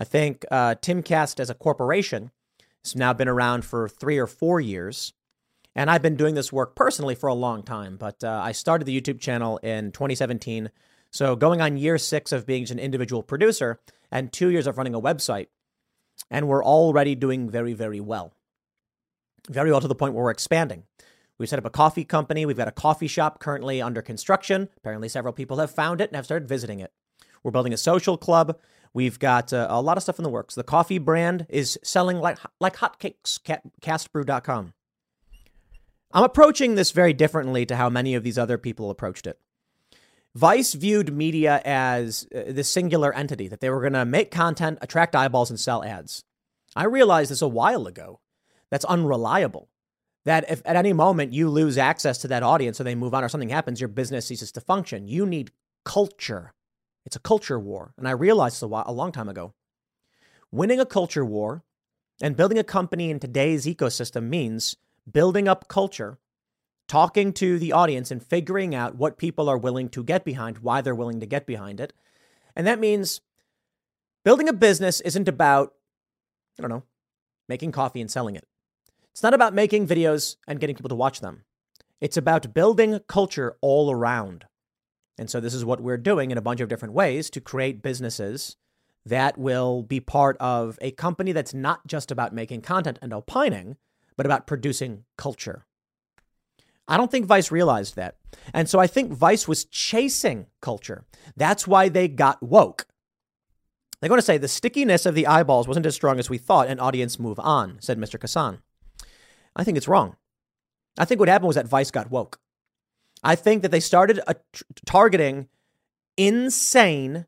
I think uh, Timcast as a corporation has now been around for three or four years. And I've been doing this work personally for a long time, but uh, I started the YouTube channel in 2017. So going on year six of being an individual producer and two years of running a website. And we're already doing very, very well very well to the point where we're expanding. We've set up a coffee company. We've got a coffee shop currently under construction. Apparently, several people have found it and have started visiting it. We're building a social club. We've got uh, a lot of stuff in the works. The coffee brand is selling like like hotcakes. Castbrew.com. I'm approaching this very differently to how many of these other people approached it. Vice viewed media as uh, this singular entity that they were going to make content, attract eyeballs, and sell ads. I realized this a while ago that's unreliable. That if at any moment you lose access to that audience or they move on or something happens, your business ceases to function. You need culture. It's a culture war. And I realized a, while, a long time ago. Winning a culture war and building a company in today's ecosystem means building up culture, talking to the audience and figuring out what people are willing to get behind, why they're willing to get behind it. And that means building a business isn't about, I don't know, making coffee and selling it. It's not about making videos and getting people to watch them. It's about building culture all around. And so this is what we're doing in a bunch of different ways to create businesses that will be part of a company that's not just about making content and opining, but about producing culture. I don't think Vice realized that. And so I think Vice was chasing culture. That's why they got woke. They're going to say the stickiness of the eyeballs wasn't as strong as we thought, and audience move on, said Mr. Kassan. I think it's wrong. I think what happened was that Vice got woke. I think that they started a, t- targeting insane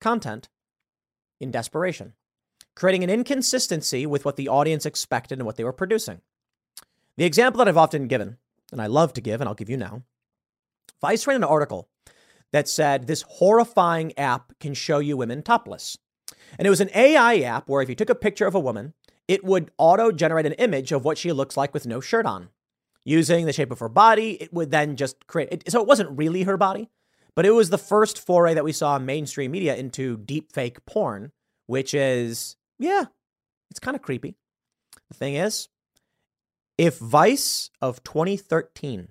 content in desperation. creating an inconsistency with what the audience expected and what they were producing. The example that I've often given, and I love to give, and I'll give you now Vice ran an article that said this horrifying app can show you women topless. And it was an AI app where if you took a picture of a woman, it would auto generate an image of what she looks like with no shirt on. Using the shape of her body, it would then just create it. So it wasn't really her body, but it was the first foray that we saw in mainstream media into deepfake porn, which is, yeah, it's kind of creepy. The thing is, if Vice of 2013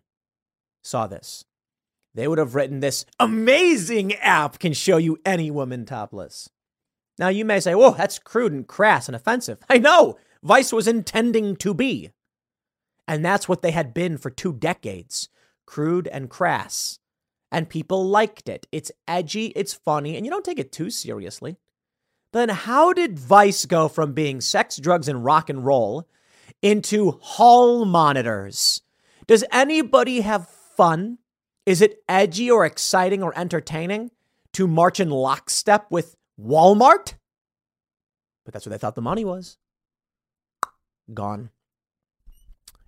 saw this, they would have written this amazing app can show you any woman topless. Now you may say, whoa, that's crude and crass and offensive. I know, Vice was intending to be. And that's what they had been for two decades crude and crass. And people liked it. It's edgy, it's funny, and you don't take it too seriously. Then how did Vice go from being sex, drugs, and rock and roll into hall monitors? Does anybody have fun is it edgy or exciting or entertaining to march in lockstep with Walmart? But that's where they thought the money was. Gone.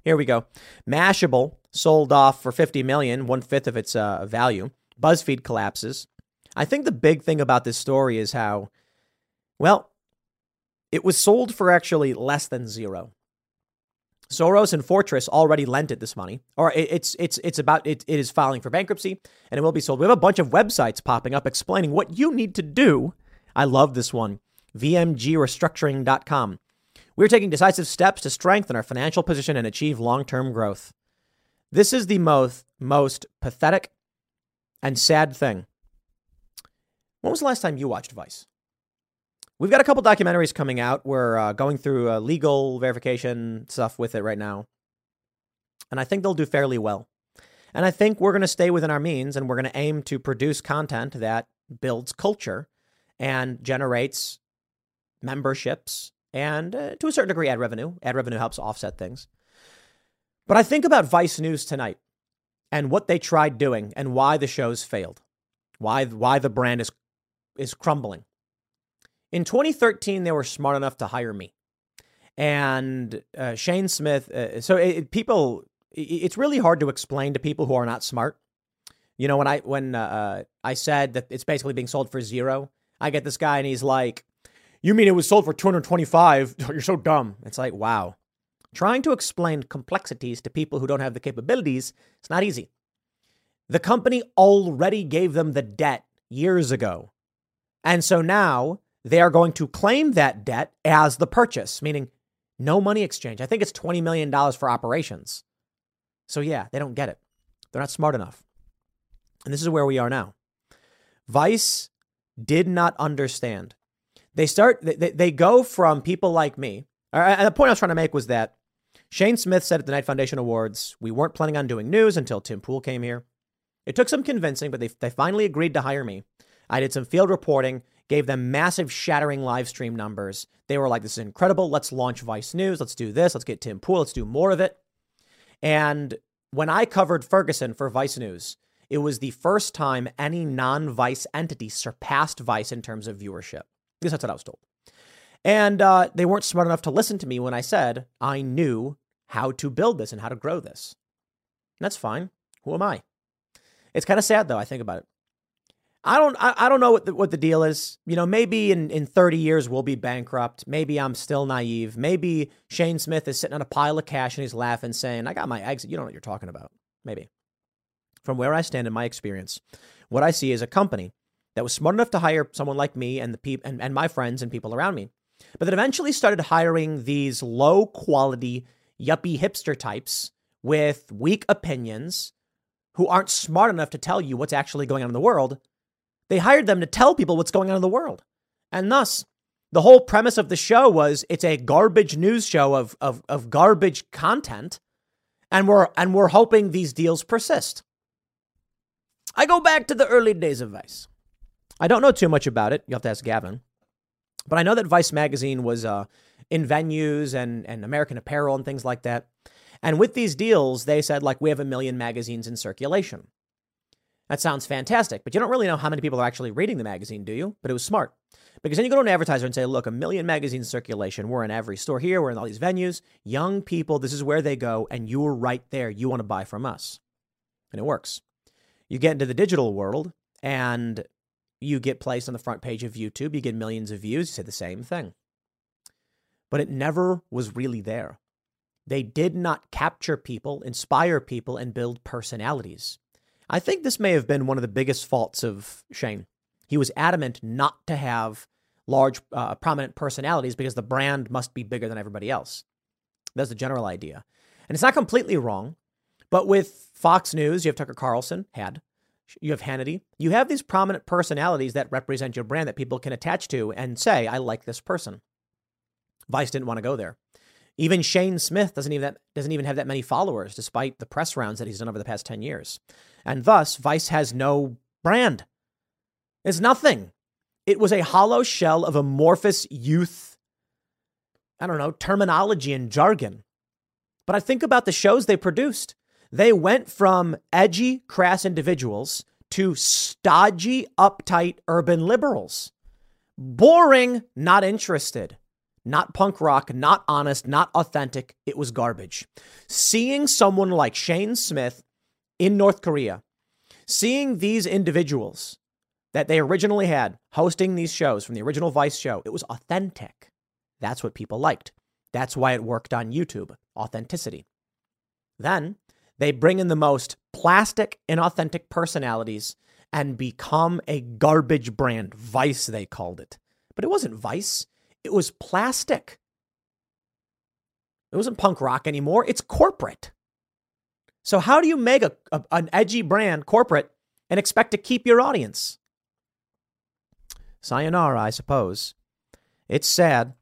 Here we go. Mashable sold off for 50 million, one fifth of its uh, value. BuzzFeed collapses. I think the big thing about this story is how, well, it was sold for actually less than zero. Soros and Fortress already lent it this money, or it's it's it's about it, it is filing for bankruptcy and it will be sold. We have a bunch of websites popping up explaining what you need to do. I love this one. VMGrestructuring.com. We're taking decisive steps to strengthen our financial position and achieve long-term growth. This is the most most pathetic and sad thing. When was the last time you watched Vice? We've got a couple documentaries coming out. We're uh, going through uh, legal verification stuff with it right now. And I think they'll do fairly well. And I think we're going to stay within our means and we're going to aim to produce content that builds culture and generates memberships and uh, to a certain degree ad revenue. Ad revenue helps offset things. But I think about Vice News tonight and what they tried doing and why the shows failed. Why why the brand is is crumbling. In 2013, they were smart enough to hire me. And uh, Shane Smith, uh, so it, people, it, it's really hard to explain to people who are not smart. You know, when I when uh, uh, I said that it's basically being sold for zero, I get this guy and he's like, "You mean it was sold for 225? You're so dumb." It's like, wow. Trying to explain complexities to people who don't have the capabilities, it's not easy. The company already gave them the debt years ago. And so now they are going to claim that debt as the purchase, meaning no money exchange. I think it's $20 million for operations. So, yeah, they don't get it. They're not smart enough. And this is where we are now. Vice did not understand. They start, they, they go from people like me. And the point I was trying to make was that Shane Smith said at the Knight Foundation Awards, we weren't planning on doing news until Tim Pool came here. It took some convincing, but they, they finally agreed to hire me. I did some field reporting gave them massive, shattering live stream numbers. They were like, this is incredible. Let's launch Vice News. Let's do this. Let's get Tim Pool. Let's do more of it. And when I covered Ferguson for Vice News, it was the first time any non Vice entity surpassed Vice in terms of viewership. At that's what I was told. And uh, they weren't smart enough to listen to me when I said I knew how to build this and how to grow this. And that's fine. Who am I? It's kind of sad, though, I think about it. I don't I, I don't know what the, what the deal is. You know, maybe in, in 30 years we'll be bankrupt. Maybe I'm still naive. Maybe Shane Smith is sitting on a pile of cash and he's laughing, saying, I got my exit. You don't know what you're talking about. Maybe. From where I stand in my experience, what I see is a company that was smart enough to hire someone like me and the people and, and my friends and people around me, but that eventually started hiring these low quality, yuppie hipster types with weak opinions who aren't smart enough to tell you what's actually going on in the world they hired them to tell people what's going on in the world. And thus, the whole premise of the show was it's a garbage news show of, of, of garbage content. And we're, and we're hoping these deals persist. I go back to the early days of Vice. I don't know too much about it. You have to ask Gavin. But I know that Vice magazine was uh, in venues and, and American Apparel and things like that. And with these deals, they said, like, we have a million magazines in circulation. That sounds fantastic, but you don't really know how many people are actually reading the magazine, do you? But it was smart. Because then you go to an advertiser and say, look, a million magazines circulation. We're in every store here. We're in all these venues. Young people, this is where they go. And you're right there. You want to buy from us. And it works. You get into the digital world and you get placed on the front page of YouTube. You get millions of views. You say the same thing. But it never was really there. They did not capture people, inspire people, and build personalities. I think this may have been one of the biggest faults of Shane. He was adamant not to have large, uh, prominent personalities because the brand must be bigger than everybody else. That's the general idea. And it's not completely wrong, but with Fox News, you have Tucker Carlson, had, you have Hannity, you have these prominent personalities that represent your brand that people can attach to and say, I like this person. Vice didn't want to go there. Even Shane Smith doesn't even, that, doesn't even have that many followers, despite the press rounds that he's done over the past 10 years. And thus, Vice has no brand. It's nothing. It was a hollow shell of amorphous youth, I don't know, terminology and jargon. But I think about the shows they produced. They went from edgy, crass individuals to stodgy, uptight urban liberals. Boring, not interested. Not punk rock, not honest, not authentic. It was garbage. Seeing someone like Shane Smith in North Korea, seeing these individuals that they originally had hosting these shows from the original Vice show. It was authentic. That's what people liked. That's why it worked on YouTube authenticity. Then they bring in the most plastic, inauthentic personalities and become a garbage brand. Vice, they called it. But it wasn't Vice, it was plastic. It wasn't punk rock anymore, it's corporate. So, how do you make a, a, an edgy brand corporate and expect to keep your audience? Sayonara, I suppose. It's sad.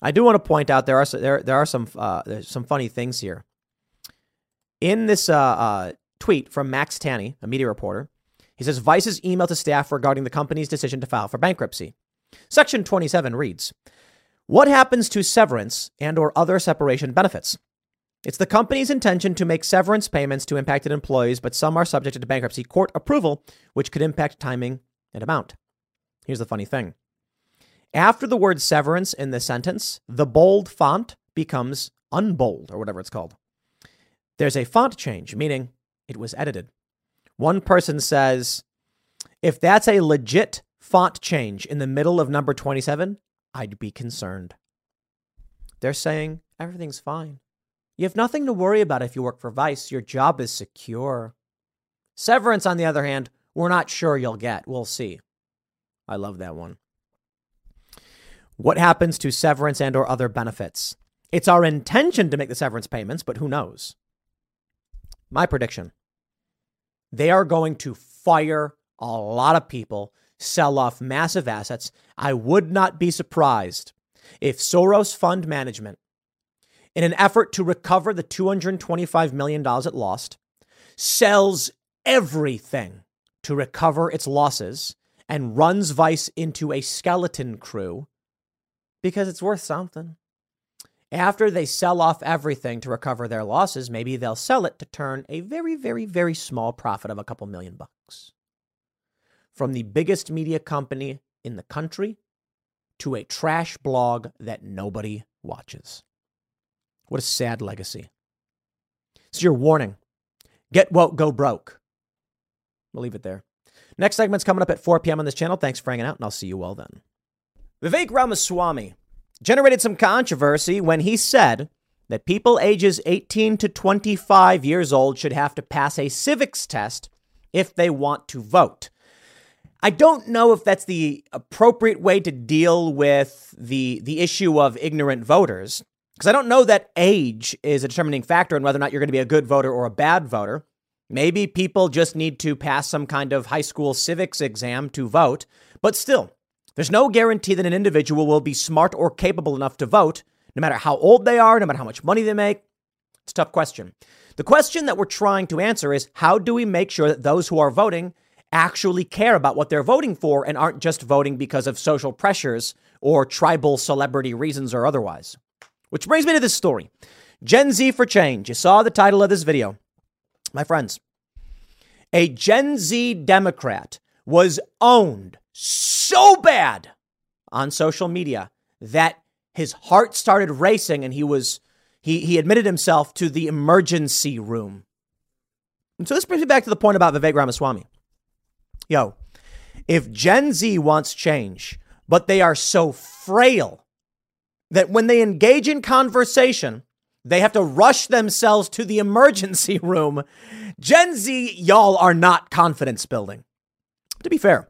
I do want to point out there are there there are some uh, some funny things here. In this uh, uh, tweet from Max Tani, a media reporter, he says Vice's email to staff regarding the company's decision to file for bankruptcy. Section 27 reads, "What happens to severance and or other separation benefits? It's the company's intention to make severance payments to impacted employees, but some are subject to bankruptcy court approval, which could impact timing and amount." Here's the funny thing after the word severance in the sentence, the bold font becomes unbold or whatever it's called. There's a font change, meaning it was edited. One person says, if that's a legit font change in the middle of number 27, I'd be concerned. They're saying everything's fine. You have nothing to worry about if you work for Vice. Your job is secure. Severance, on the other hand, we're not sure you'll get. We'll see. I love that one. What happens to severance and or other benefits? It's our intention to make the severance payments, but who knows? My prediction. They are going to fire a lot of people, sell off massive assets. I would not be surprised if Soros Fund Management, in an effort to recover the $225 million it lost, sells everything to recover its losses and runs Vice into a skeleton crew because it's worth something. After they sell off everything to recover their losses, maybe they'll sell it to turn a very, very, very small profit of a couple million bucks. From the biggest media company in the country to a trash blog that nobody watches. What a sad legacy. It's your warning. Get woke, go broke. We'll leave it there. Next segment's coming up at 4 p.m. on this channel. Thanks for hanging out, and I'll see you all then. Vivek Ramaswamy generated some controversy when he said that people ages 18 to 25 years old should have to pass a civics test if they want to vote. I don't know if that's the appropriate way to deal with the the issue of ignorant voters because I don't know that age is a determining factor in whether or not you're going to be a good voter or a bad voter. Maybe people just need to pass some kind of high school civics exam to vote. But still, there's no guarantee that an individual will be smart or capable enough to vote, no matter how old they are, no matter how much money they make. It's a tough question. The question that we're trying to answer is how do we make sure that those who are voting actually care about what they're voting for and aren't just voting because of social pressures or tribal celebrity reasons or otherwise? Which brings me to this story Gen Z for Change. You saw the title of this video. My friends, a Gen Z Democrat was owned so bad on social media that his heart started racing and he was he he admitted himself to the emergency room. And so this brings me back to the point about Vivek Ramaswamy. Yo, if Gen Z wants change, but they are so frail that when they engage in conversation, they have to rush themselves to the emergency room. Gen Z, y'all are not confidence building. To be fair,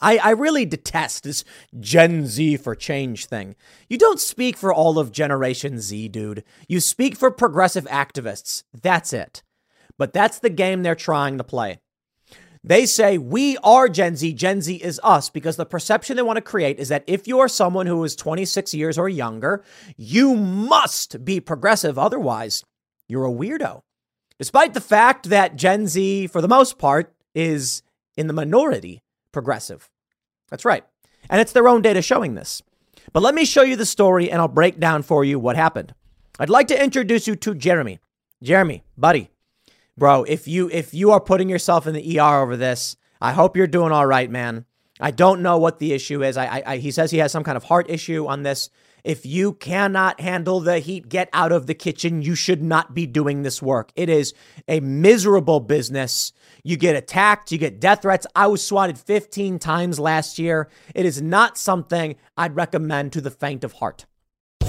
I, I really detest this Gen Z for change thing. You don't speak for all of Generation Z, dude. You speak for progressive activists. That's it. But that's the game they're trying to play. They say we are Gen Z, Gen Z is us, because the perception they want to create is that if you are someone who is 26 years or younger, you must be progressive. Otherwise, you're a weirdo. Despite the fact that Gen Z, for the most part, is in the minority progressive. That's right. And it's their own data showing this. But let me show you the story and I'll break down for you what happened. I'd like to introduce you to Jeremy. Jeremy, buddy, bro, if you if you are putting yourself in the ER over this, I hope you're doing all right, man. I don't know what the issue is. I, I, I he says he has some kind of heart issue on this. If you cannot handle the heat, get out of the kitchen. You should not be doing this work. It is a miserable business. You get attacked, you get death threats. I was swatted 15 times last year. It is not something I'd recommend to the faint of heart.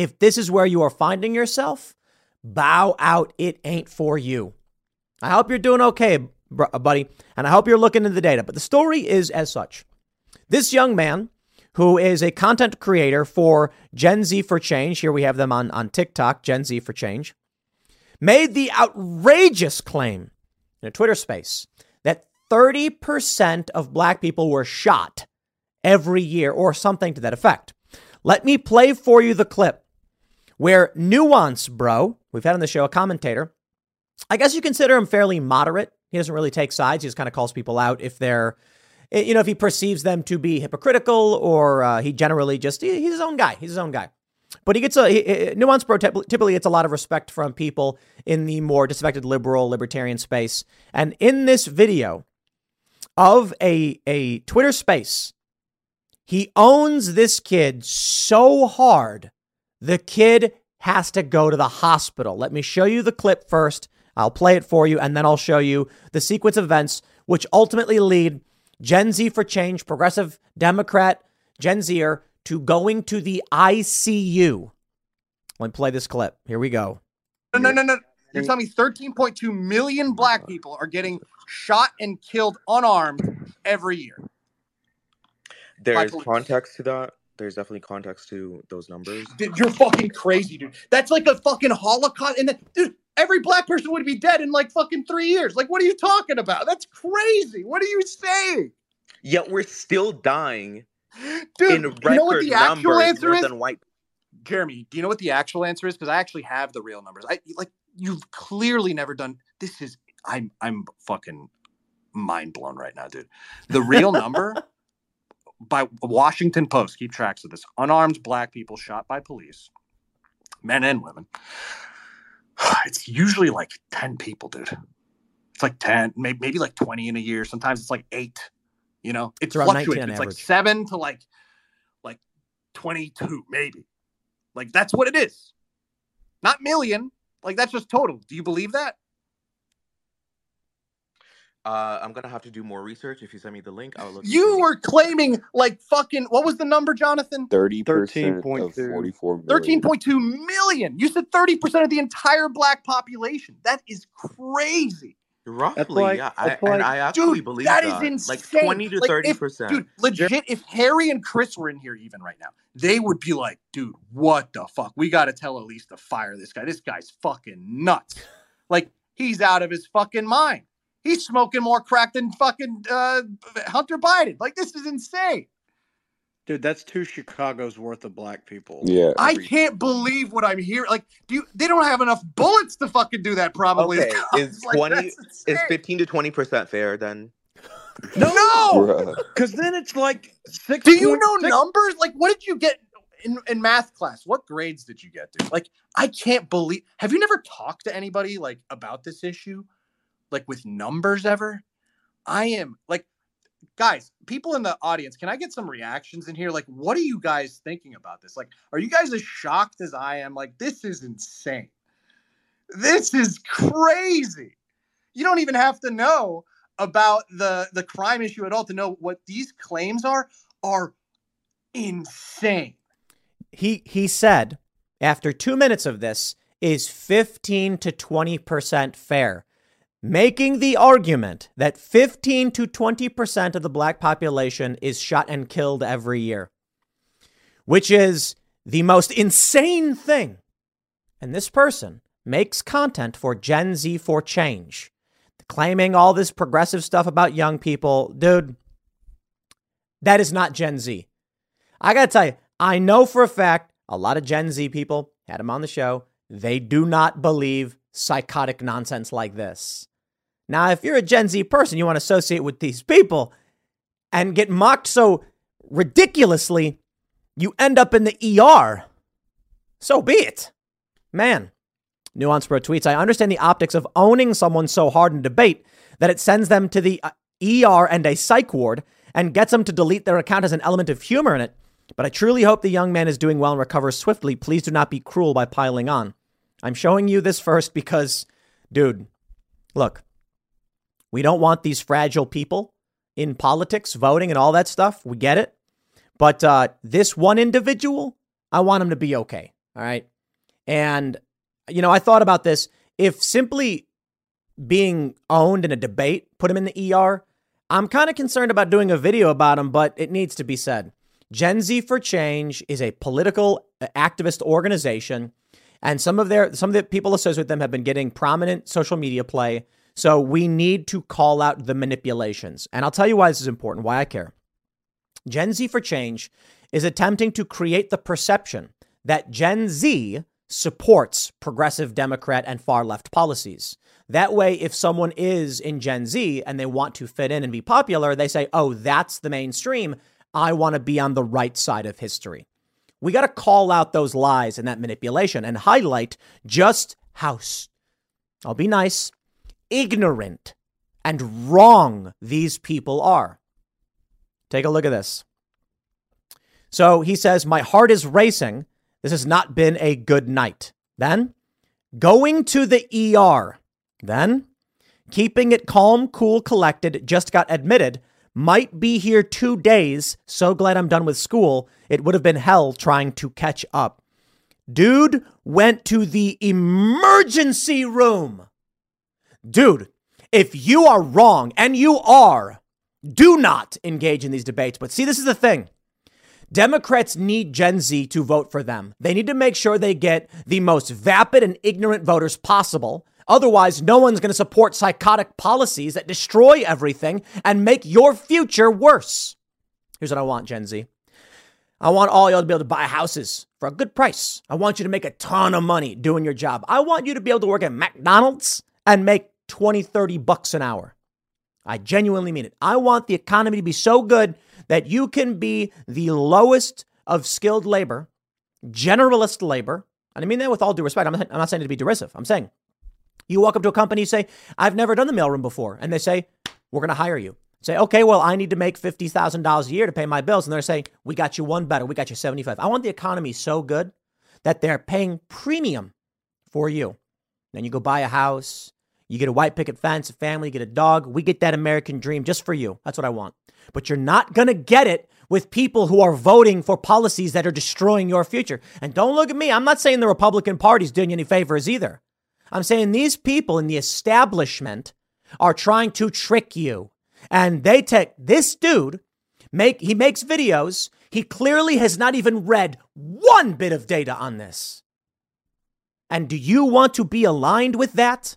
If this is where you are finding yourself, bow out. It ain't for you. I hope you're doing okay, uh, buddy, and I hope you're looking into the data. But the story is as such. This young man, who is a content creator for Gen Z for Change, here we have them on, on TikTok, Gen Z for Change, made the outrageous claim in a Twitter space that 30% of black people were shot every year or something to that effect. Let me play for you the clip where Nuance Bro, we've had on the show a commentator, I guess you consider him fairly moderate. He doesn't really take sides. He just kind of calls people out if they're, eh, you know, if he perceives them to be hypocritical or uh, he generally just, he, he's his own guy. He's his own guy. But he gets a he, eh, eh, Nuance Bro typically gets a lot of respect from people in the more disaffected liberal libertarian space. And in this video of a a Twitter space, he owns this kid so hard the kid has to go to the hospital. Let me show you the clip first. I'll play it for you, and then I'll show you the sequence of events which ultimately lead Gen Z for Change, progressive Democrat Gen Zer, to going to the ICU. Let me play this clip. Here we go. No, no, no, no. You're telling me 13.2 million black people are getting shot and killed unarmed every year. There's context to that there's definitely context to those numbers. Dude, you're fucking crazy, dude. That's like a fucking Holocaust. And then, dude, every black person would be dead in like fucking three years. Like, what are you talking about? That's crazy. What are you saying? Yet we're still dying. Dude, in record you know what the actual answer is? White. Jeremy, do you know what the actual answer is? Because I actually have the real numbers. I like you've clearly never done. This is I'm I'm fucking mind blown right now, dude. The real number by Washington Post, keep tracks of this. Unarmed black people shot by police, men and women. It's usually like 10 people, dude. It's like 10, maybe, maybe like 20 in a year. Sometimes it's like eight. You know, it's, it's fluctuates. It's like seven to like like 22, maybe. Like that's what it is. Not million. Like that's just total. Do you believe that? Uh, I'm gonna have to do more research. If you send me the link, I'll look. You were claiming like fucking. What was the number, Jonathan? Thirty percent of forty-four million. Thirteen point two million. You said thirty percent of the entire black population. That is crazy. Roughly, like, yeah. I, like, and I actually dude, believe that, that is insane. Like twenty to thirty percent. Dude, legit. If Harry and Chris were in here even right now, they would be like, "Dude, what the fuck? We got to tell Elise to fire this guy. This guy's fucking nuts. Like he's out of his fucking mind." He's smoking more crack than fucking uh, Hunter Biden. Like this is insane. Dude, that's two Chicago's worth of black people. Yeah. I can't believe what I'm hearing. Like, do you, they don't have enough bullets to fucking do that? Probably. Okay, is Like, twenty is fifteen to twenty percent fair then? No. Because then it's like six. Do you know 6.6 numbers? Like, what did you get in, in math class? What grades did you get, dude? Like, I can't believe. Have you never talked to anybody like about this issue, like with numbers ever? I am like, guys, people in the audience. Can I get some reactions in here? Like, what are you guys thinking about this? Like, are you guys as shocked as I am? Like, this is insane. This is crazy. You don't even have to know about the the crime issue at all to know what these claims are are insane. He he said after 2 minutes of this is 15 to 20% fair. Making the argument that 15 to 20% of the black population is shot and killed every year, which is the most insane thing. And this person makes content for Gen Z for change, claiming all this progressive stuff about young people. Dude, that is not Gen Z. I got to tell you, I know for a fact a lot of Gen Z people had him on the show. They do not believe psychotic nonsense like this. Now, if you're a Gen Z person, you want to associate with these people and get mocked so ridiculously, you end up in the ER. So be it. Man, Nuance Bro tweets I understand the optics of owning someone so hard in debate that it sends them to the ER and a psych ward and gets them to delete their account as an element of humor in it. But I truly hope the young man is doing well and recovers swiftly. Please do not be cruel by piling on. I'm showing you this first because, dude, look, we don't want these fragile people in politics, voting, and all that stuff. We get it. But uh, this one individual, I want him to be okay. All right. And, you know, I thought about this. If simply being owned in a debate put him in the ER, I'm kind of concerned about doing a video about him, but it needs to be said. Gen Z for Change is a political uh, activist organization, and some of their some of the people associated with them have been getting prominent social media play. So we need to call out the manipulations. And I'll tell you why this is important, why I care. Gen Z for Change is attempting to create the perception that Gen Z supports progressive Democrat and far left policies. That way, if someone is in Gen Z and they want to fit in and be popular, they say, oh, that's the mainstream. I want to be on the right side of history. We got to call out those lies and that manipulation and highlight just how, I'll be nice, ignorant and wrong these people are. Take a look at this. So he says, My heart is racing. This has not been a good night. Then, going to the ER. Then, keeping it calm, cool, collected, just got admitted. Might be here two days. So glad I'm done with school. It would have been hell trying to catch up. Dude went to the emergency room. Dude, if you are wrong, and you are, do not engage in these debates. But see, this is the thing. Democrats need Gen Z to vote for them. They need to make sure they get the most vapid and ignorant voters possible. Otherwise, no one's going to support psychotic policies that destroy everything and make your future worse. Here's what I want, Gen Z. I want all y'all to be able to buy houses for a good price. I want you to make a ton of money doing your job. I want you to be able to work at McDonald's and make 20, 30 bucks an hour. I genuinely mean it. I want the economy to be so good that you can be the lowest of skilled labor, generalist labor. And I mean that with all due respect. I'm not, I'm not saying it to be derisive. I'm saying you walk up to a company, you say, I've never done the mailroom before. And they say, We're going to hire you. Say, okay, well, I need to make $50,000 a year to pay my bills. And they're saying, we got you one better. We got you 75. I want the economy so good that they're paying premium for you. Then you go buy a house, you get a white picket fence, a family, you get a dog. We get that American dream just for you. That's what I want. But you're not going to get it with people who are voting for policies that are destroying your future. And don't look at me. I'm not saying the Republican Party's doing you any favors either. I'm saying these people in the establishment are trying to trick you. And they take this dude, make he makes videos. He clearly has not even read one bit of data on this. And do you want to be aligned with that?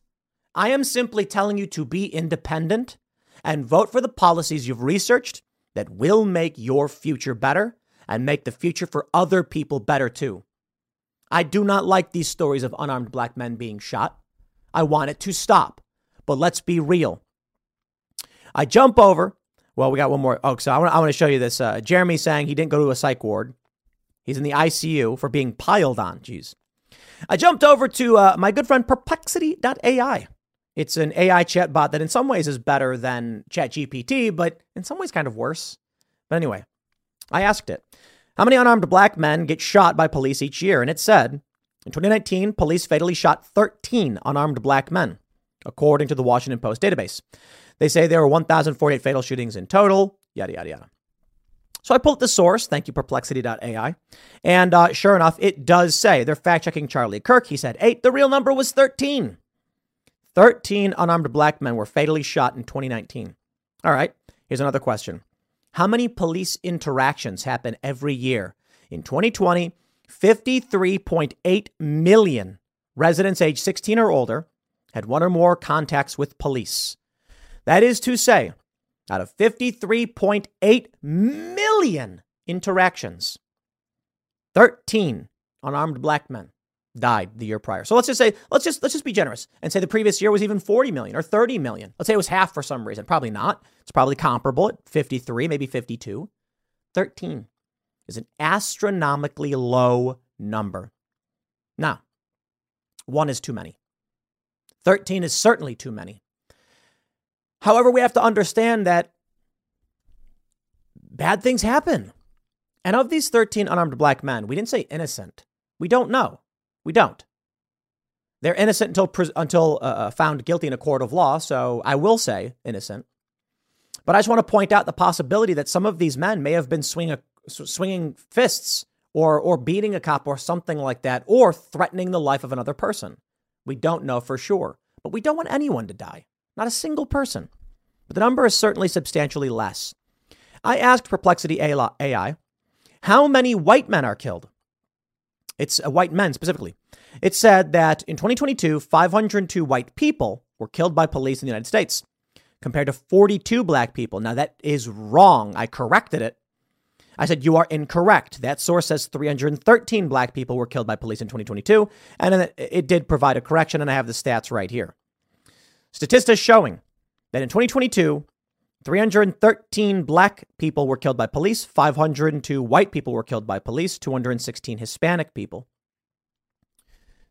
I am simply telling you to be independent and vote for the policies you've researched that will make your future better. and make the future for other people better too. I do not like these stories of unarmed black men being shot. I want it to stop. But let's be real. I jump over. Well, we got one more. Oh, so I want, I to show you this. Uh, Jeremy saying he didn't go to a psych ward. He's in the ICU for being piled on. Jeez. I jumped over to uh, my good friend Perplexity.ai. It's an AI chatbot that in some ways is better than ChatGPT, but in some ways kind of worse. But anyway, I asked it, how many unarmed black men get shot by police each year? And it said, in 2019, police fatally shot 13 unarmed black men, according to the Washington Post database. They say there were 1,048 fatal shootings in total, yada, yada, yada. So I pulled the source, thank you, perplexity.ai. And uh, sure enough, it does say, they're fact checking Charlie Kirk. He said eight. The real number was 13. 13 unarmed black men were fatally shot in 2019. All right, here's another question How many police interactions happen every year? In 2020, 53.8 million residents aged 16 or older had one or more contacts with police. That is to say, out of 53.8 million interactions, 13 unarmed black men died the year prior. So let's just say let's just let's just be generous and say the previous year was even 40 million or 30 million. Let's say it was half for some reason. Probably not. It's probably comparable at 53, maybe 52. 13 is an astronomically low number. Now, one is too many. 13 is certainly too many. However, we have to understand that bad things happen. And of these 13 unarmed black men, we didn't say innocent. We don't know. We don't. They're innocent until until uh, uh, found guilty in a court of law. So I will say innocent. But I just want to point out the possibility that some of these men may have been swinging swinging fists or or beating a cop or something like that, or threatening the life of another person. We don't know for sure, but we don't want anyone to die, not a single person. But the number is certainly substantially less. I asked Perplexity AI how many white men are killed. It's uh, white men specifically. It said that in 2022, 502 white people were killed by police in the United States, compared to 42 black people. Now, that is wrong. I corrected it. I said, You are incorrect. That source says 313 black people were killed by police in 2022. And it, did provide a correction, and I have the stats right here. Statistics showing that in 2022, 313 black people were killed by police, 502 white people were killed by police, 216 Hispanic people.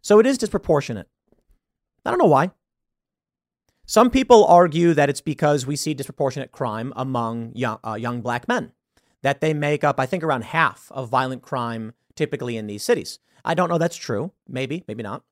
So it is disproportionate. I don't know why. Some people argue that it's because we see disproportionate crime among young, uh, young black men, that they make up, I think, around half of violent crime typically in these cities. I don't know that's true. Maybe, maybe not.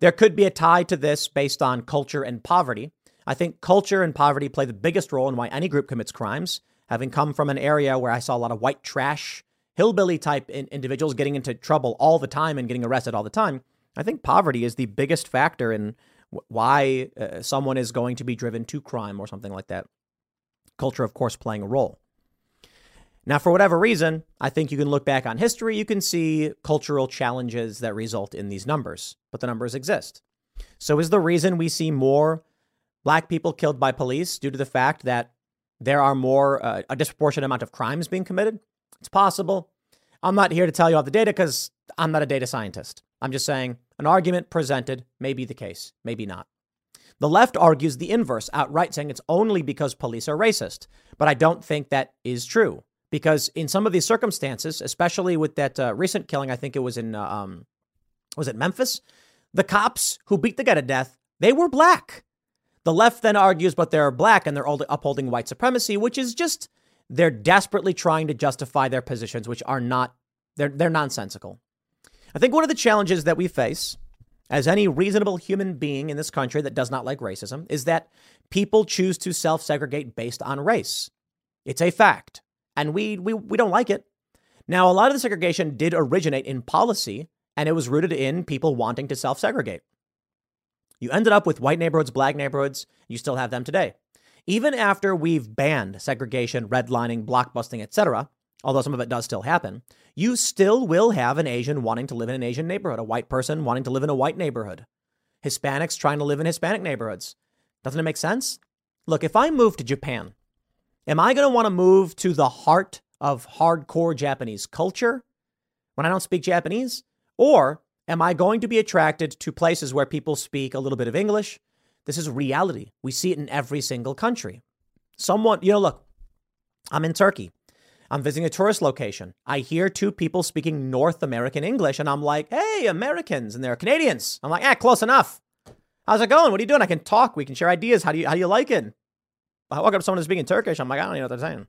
There could be a tie to this based on culture and poverty. I think culture and poverty play the biggest role in why any group commits crimes. Having come from an area where I saw a lot of white trash, hillbilly type in- individuals getting into trouble all the time and getting arrested all the time, I think poverty is the biggest factor in w- why uh, someone is going to be driven to crime or something like that. Culture, of course, playing a role. Now, for whatever reason, I think you can look back on history, you can see cultural challenges that result in these numbers, but the numbers exist. So, is the reason we see more black people killed by police due to the fact that there are more, uh, a disproportionate amount of crimes being committed? It's possible. I'm not here to tell you all the data because I'm not a data scientist. I'm just saying an argument presented may be the case, maybe not. The left argues the inverse, outright saying it's only because police are racist. But I don't think that is true because in some of these circumstances, especially with that uh, recent killing, I think it was in, uh, um, was it Memphis? The cops who beat the guy to death, they were black. The left then argues, but they're black and they're upholding white supremacy, which is just they're desperately trying to justify their positions, which are not they're they're nonsensical. I think one of the challenges that we face as any reasonable human being in this country that does not like racism is that people choose to self-segregate based on race. It's a fact, and we we we don't like it. Now, a lot of the segregation did originate in policy, and it was rooted in people wanting to self-segregate. You ended up with white neighborhoods, black neighborhoods. You still have them today. Even after we've banned segregation, redlining, blockbusting, etc., although some of it does still happen, you still will have an Asian wanting to live in an Asian neighborhood, a white person wanting to live in a white neighborhood, Hispanics trying to live in Hispanic neighborhoods. Doesn't it make sense? Look, if I move to Japan, am I going to want to move to the heart of hardcore Japanese culture when I don't speak Japanese? Or am I going to be attracted to places where people speak a little bit of English? This is reality. We see it in every single country. Someone, you know, look, I'm in Turkey. I'm visiting a tourist location. I hear two people speaking North American English, and I'm like, hey, Americans, and they're Canadians. I'm like, ah, close enough. How's it going? What are you doing? I can talk. We can share ideas. How do you how do you like it? I walk up to someone who's speaking Turkish. I'm like, I don't even know what they're saying.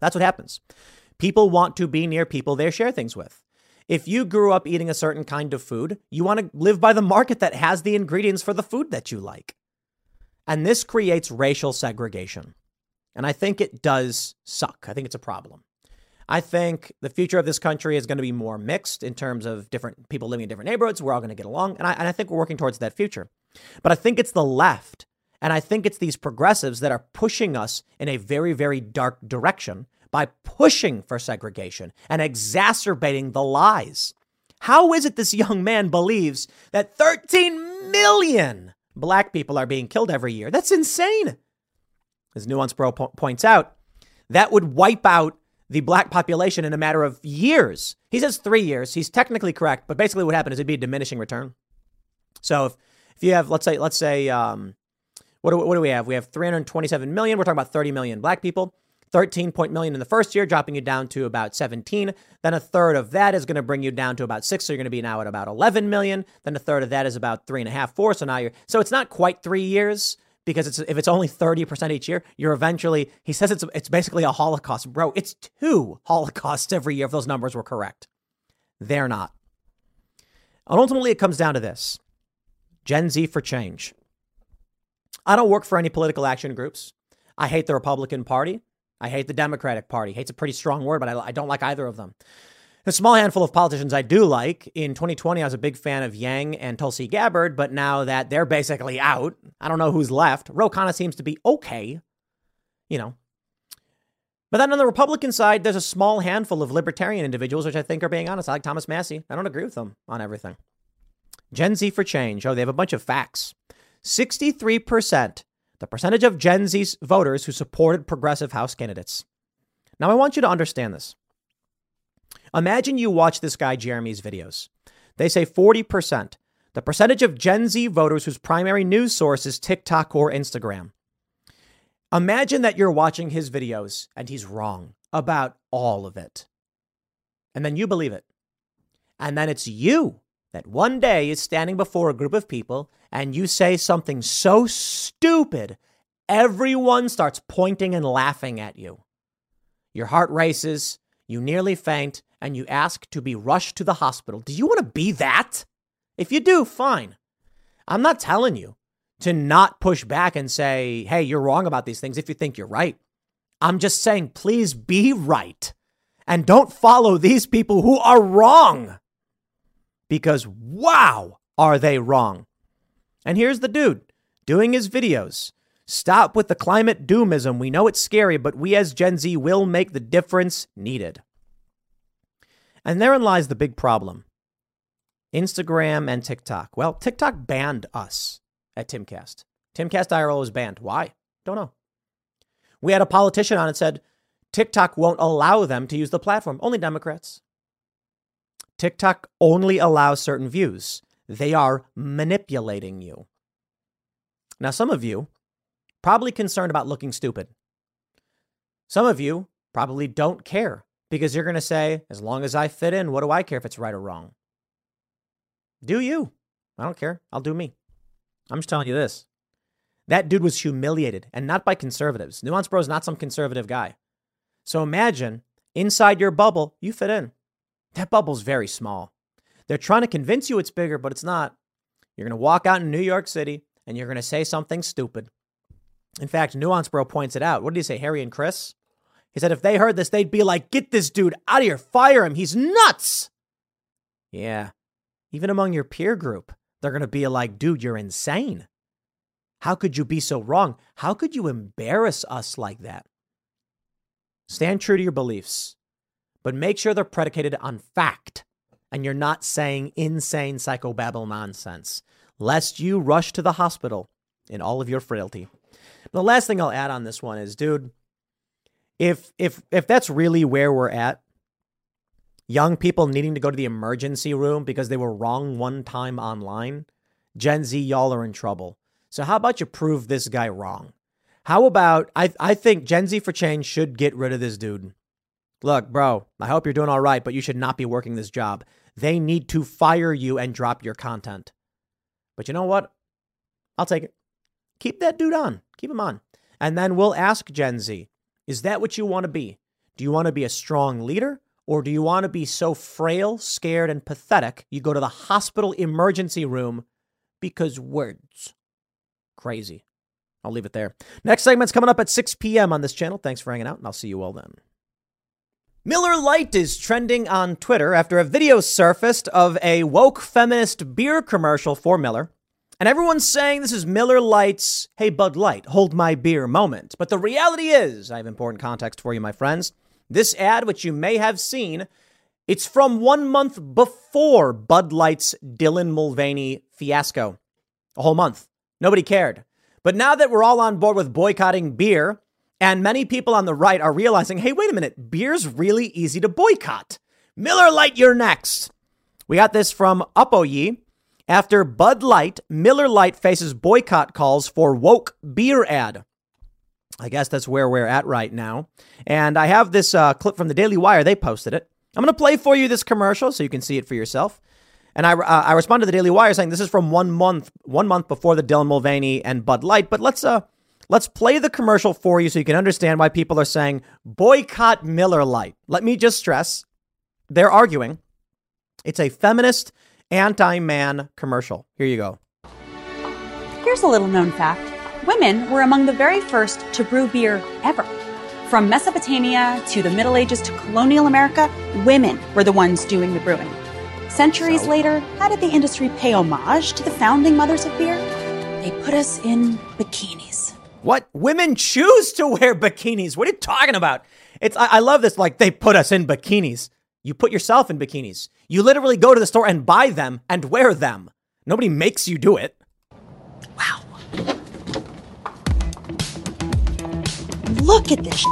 That's what happens. People want to be near people they share things with. If you grew up eating a certain kind of food, you want to live by the market that has the ingredients for the food that you like. And this creates racial segregation. And I think it does suck. I think it's a problem. I think the future of this country is going to be more mixed in terms of different people living in different neighborhoods. We're all going to get along. And I, and I think we're working towards that future. But I think it's the left and I think it's these progressives that are pushing us in a very, very dark direction by pushing for segregation and exacerbating the lies. How is it this young man believes that 13 million black people are being killed every year? That's insane. As Nuance Bro po- points out, that would wipe out the black population in a matter of years. He says three years. He's technically correct, but basically what happened is it'd be a diminishing return. So if, if you have, let's say, let's say, um, what do, what do we have? We have 327 million. We're talking about 30 million black people. 13 point million in the first year, dropping you down to about 17. Then a third of that is going to bring you down to about six. So you're going to be now at about 11 million. Then a third of that is about three and a half, four. So now you're, so it's not quite three years because it's, if it's only 30% each year, you're eventually, he says it's, it's basically a Holocaust. Bro, it's two Holocausts every year if those numbers were correct. They're not. And ultimately, it comes down to this Gen Z for change. I don't work for any political action groups. I hate the Republican Party. I hate the Democratic Party. Hate's a pretty strong word, but I, I don't like either of them. A small handful of politicians I do like. In 2020, I was a big fan of Yang and Tulsi Gabbard, but now that they're basically out, I don't know who's left. Ro Khanna seems to be okay, you know. But then on the Republican side, there's a small handful of libertarian individuals, which I think are being honest. I like Thomas Massie. I don't agree with them on everything. Gen Z for change. Oh, they have a bunch of facts. 63% the percentage of Gen Z voters who supported progressive House candidates. Now, I want you to understand this. Imagine you watch this guy Jeremy's videos. They say 40%, the percentage of Gen Z voters whose primary news source is TikTok or Instagram. Imagine that you're watching his videos and he's wrong about all of it. And then you believe it. And then it's you that one day is standing before a group of people and you say something so stupid, everyone starts pointing and laughing at you. Your heart races, you nearly faint, and you ask to be rushed to the hospital. Do you want to be that? If you do, fine. I'm not telling you to not push back and say, hey, you're wrong about these things if you think you're right. I'm just saying, please be right and don't follow these people who are wrong because wow, are they wrong. And here's the dude doing his videos. Stop with the climate doomism. We know it's scary, but we as Gen Z will make the difference needed. And therein lies the big problem Instagram and TikTok. Well, TikTok banned us at Timcast. Timcast IRL was banned. Why? Don't know. We had a politician on it said TikTok won't allow them to use the platform. Only Democrats. TikTok only allows certain views. They are manipulating you. Now, some of you probably concerned about looking stupid. Some of you probably don't care because you're going to say, as long as I fit in, what do I care if it's right or wrong? Do you? I don't care. I'll do me. I'm just telling you this. That dude was humiliated and not by conservatives. Nuance Bro is not some conservative guy. So imagine inside your bubble, you fit in. That bubble's very small. They're trying to convince you it's bigger, but it's not. You're going to walk out in New York City and you're going to say something stupid. In fact, Nuance Bro points it out. What did he say, Harry and Chris? He said if they heard this, they'd be like, get this dude out of here, fire him. He's nuts. Yeah. Even among your peer group, they're going to be like, dude, you're insane. How could you be so wrong? How could you embarrass us like that? Stand true to your beliefs, but make sure they're predicated on fact and you're not saying insane psychobabble nonsense, lest you rush to the hospital in all of your frailty. The last thing I'll add on this one is, dude, if if if that's really where we're at, young people needing to go to the emergency room because they were wrong one time online, Gen Z, y'all are in trouble. So how about you prove this guy wrong? How about I I think Gen Z for Change should get rid of this dude. Look, bro, I hope you're doing all right, but you should not be working this job. They need to fire you and drop your content. But you know what? I'll take it. Keep that dude on. Keep him on. And then we'll ask Gen Z, is that what you want to be? Do you want to be a strong leader or do you want to be so frail, scared, and pathetic you go to the hospital emergency room because words? Crazy. I'll leave it there. Next segment's coming up at 6 p.m. on this channel. Thanks for hanging out, and I'll see you all then. Miller Lite is trending on Twitter after a video surfaced of a woke feminist beer commercial for Miller. And everyone's saying this is Miller Lite's Hey Bud Light, hold my beer moment. But the reality is, I have important context for you, my friends. This ad, which you may have seen, it's from one month before Bud Light's Dylan Mulvaney fiasco. A whole month. Nobody cared. But now that we're all on board with boycotting beer, and many people on the right are realizing, hey, wait a minute, beer's really easy to boycott. Miller Lite, you're next. We got this from Upoye. After Bud Light, Miller Lite faces boycott calls for woke beer ad. I guess that's where we're at right now. And I have this uh, clip from the Daily Wire. They posted it. I'm going to play for you this commercial so you can see it for yourself. And I, uh, I responded to the Daily Wire saying this is from one month one month before the Dylan Mulvaney and Bud Light. But let's uh Let's play the commercial for you so you can understand why people are saying boycott Miller Lite. Let me just stress they're arguing it's a feminist, anti man commercial. Here you go. Here's a little known fact women were among the very first to brew beer ever. From Mesopotamia to the Middle Ages to colonial America, women were the ones doing the brewing. Centuries so? later, how did the industry pay homage to the founding mothers of beer? They put us in bikinis. What? Women choose to wear bikinis. What are you talking about? It's I, I, love this. Like they put us in bikinis. You put yourself in bikinis. You literally go to the store and buy them and wear them. Nobody makes you do it. Wow. Look at this.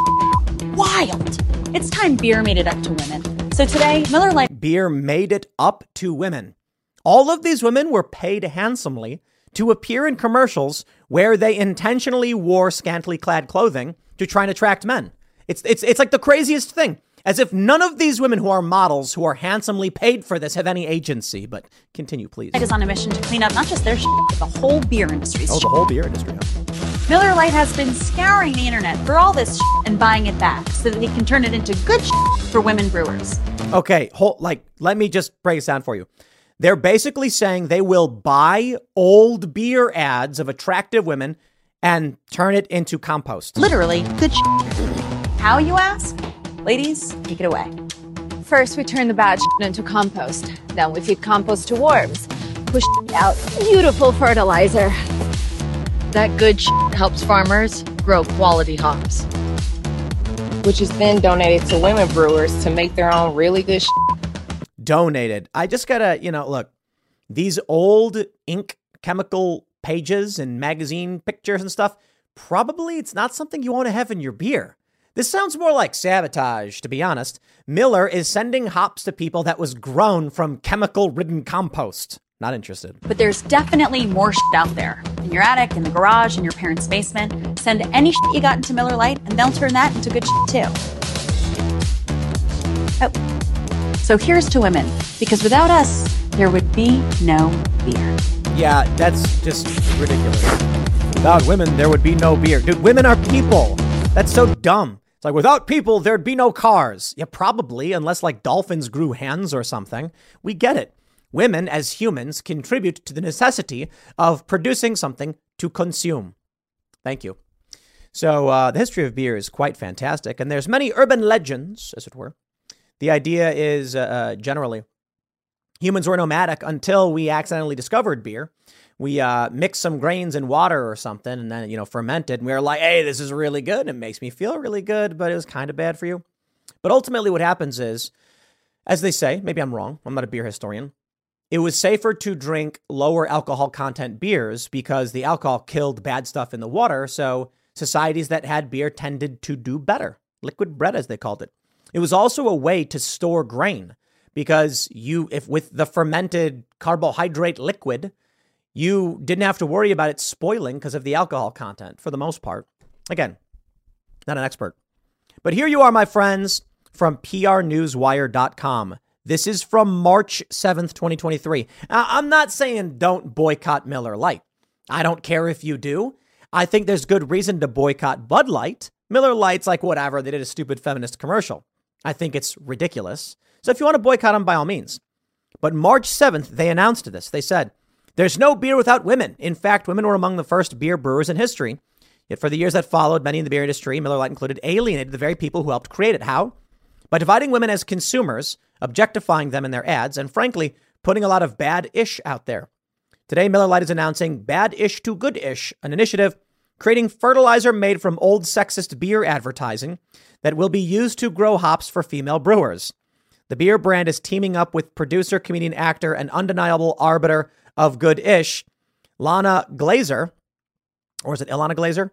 Wild. It's time beer made it up to women. So today, Miller Lite beer made it up to women. All of these women were paid handsomely to appear in commercials where they intentionally wore scantily clad clothing to try and attract men. It's, it's, it's like the craziest thing. As if none of these women who are models, who are handsomely paid for this, have any agency. But continue, please. It is on a mission to clean up not just their shit, but the whole beer industry. Oh, the whole beer industry. Miller Lite has been scouring the internet for all this and buying it back so that he can turn it into good shit for women brewers. Okay, hold, like, let me just break this down for you. They're basically saying they will buy old beer ads of attractive women and turn it into compost. Literally, good How, you ask? Ladies, take it away. First, we turn the bad into compost. Then we feed compost to worms. Push out beautiful fertilizer. That good helps farmers grow quality hops, which is then donated to women brewers to make their own really good donated. I just gotta, you know, look, these old ink chemical pages and magazine pictures and stuff, probably it's not something you want to have in your beer. This sounds more like sabotage, to be honest. Miller is sending hops to people that was grown from chemical ridden compost. Not interested. But there's definitely more shit out there. In your attic, in the garage, in your parents' basement. Send any shit you got into Miller Lite, and they'll turn that into good shit too. Oh. So here's to women, because without us, there would be no beer. Yeah, that's just ridiculous. Without women, there would be no beer. Dude, women are people. That's so dumb. It's like without people, there'd be no cars. Yeah, probably, unless like dolphins grew hands or something. We get it. Women, as humans, contribute to the necessity of producing something to consume. Thank you. So uh, the history of beer is quite fantastic, and there's many urban legends, as it were. The idea is uh, uh, generally humans were nomadic until we accidentally discovered beer. We uh, mixed some grains in water or something, and then you know fermented. And we were like, "Hey, this is really good. It makes me feel really good, but it was kind of bad for you." But ultimately, what happens is, as they say, maybe I'm wrong. I'm not a beer historian. It was safer to drink lower alcohol content beers because the alcohol killed bad stuff in the water. So societies that had beer tended to do better. Liquid bread, as they called it. It was also a way to store grain because you, if with the fermented carbohydrate liquid, you didn't have to worry about it spoiling because of the alcohol content for the most part. Again, not an expert. But here you are, my friends, from prnewswire.com. This is from March 7th, 2023. Now, I'm not saying don't boycott Miller Lite. I don't care if you do. I think there's good reason to boycott Bud Light. Miller Lite's like whatever. They did a stupid feminist commercial. I think it's ridiculous. So if you want to boycott them, by all means. But March 7th, they announced this. They said, There's no beer without women. In fact, women were among the first beer brewers in history. Yet for the years that followed, many in the beer industry, Miller Lite included, alienated the very people who helped create it. How? By dividing women as consumers objectifying them in their ads, and frankly, putting a lot of bad ish out there. Today, Miller Lite is announcing Bad Ish to Good Ish, an initiative creating fertilizer made from old sexist beer advertising that will be used to grow hops for female brewers. The beer brand is teaming up with producer, comedian, actor, and undeniable arbiter of good ish, Lana Glazer, or is it Ilana Glazer,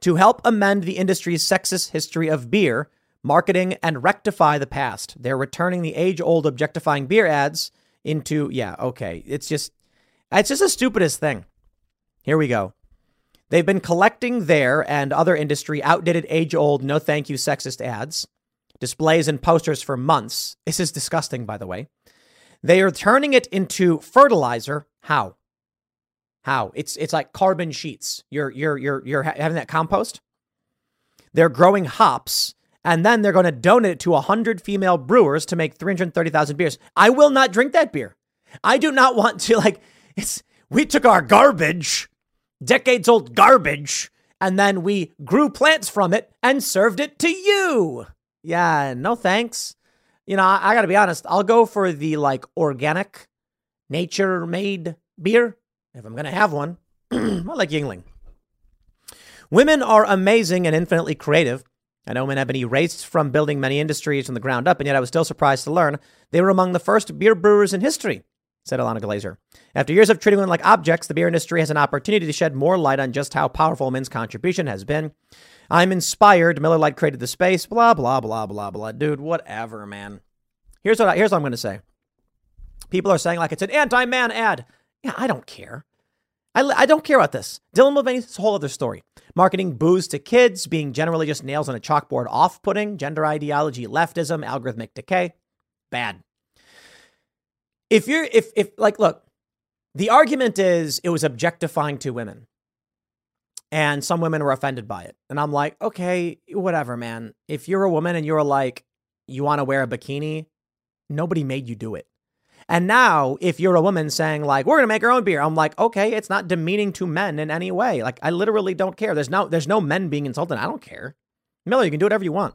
to help amend the industry's sexist history of beer marketing, and rectify the past. They're returning the age old objectifying beer ads into, yeah, okay. It's just, it's just the stupidest thing. Here we go. They've been collecting their and other industry outdated age old no thank you sexist ads, displays, and posters for months. This is disgusting, by the way. They are turning it into fertilizer. How? How? It's it's like carbon sheets. You're you're you're you're having that compost. They're growing hops and then they're going to donate it to 100 female brewers to make 330,000 beers. I will not drink that beer. I do not want to like it's we took our garbage, decades old garbage, and then we grew plants from it and served it to you. Yeah, no thanks. You know, I, I got to be honest, I'll go for the like organic nature made beer if I'm to have one. I like Yuengling. Women are amazing and infinitely creative. I know men have been erased from building many industries from the ground up, and yet I was still surprised to learn they were among the first beer brewers in history, said Ilana Glazer. After years of treating women like objects, the beer industry has an opportunity to shed more light on just how powerful men's contribution has been. I'm inspired. Miller Lite created the space. Blah blah blah blah blah. Dude, whatever, man. Here's what I, here's what I'm going to say. People are saying like it's an anti-man ad. Yeah, I don't care. I, I don't care about this. Dylan Mulvaney is a whole other story. Marketing booze to kids, being generally just nails on a chalkboard off putting, gender ideology, leftism, algorithmic decay. Bad. If you're, if, if, like, look, the argument is it was objectifying to women. And some women were offended by it. And I'm like, okay, whatever, man. If you're a woman and you're like, you want to wear a bikini, nobody made you do it. And now, if you're a woman saying, like, we're going to make our own beer, I'm like, okay, it's not demeaning to men in any way. Like, I literally don't care. There's no, there's no men being insulted. I don't care. Miller, you can do whatever you want.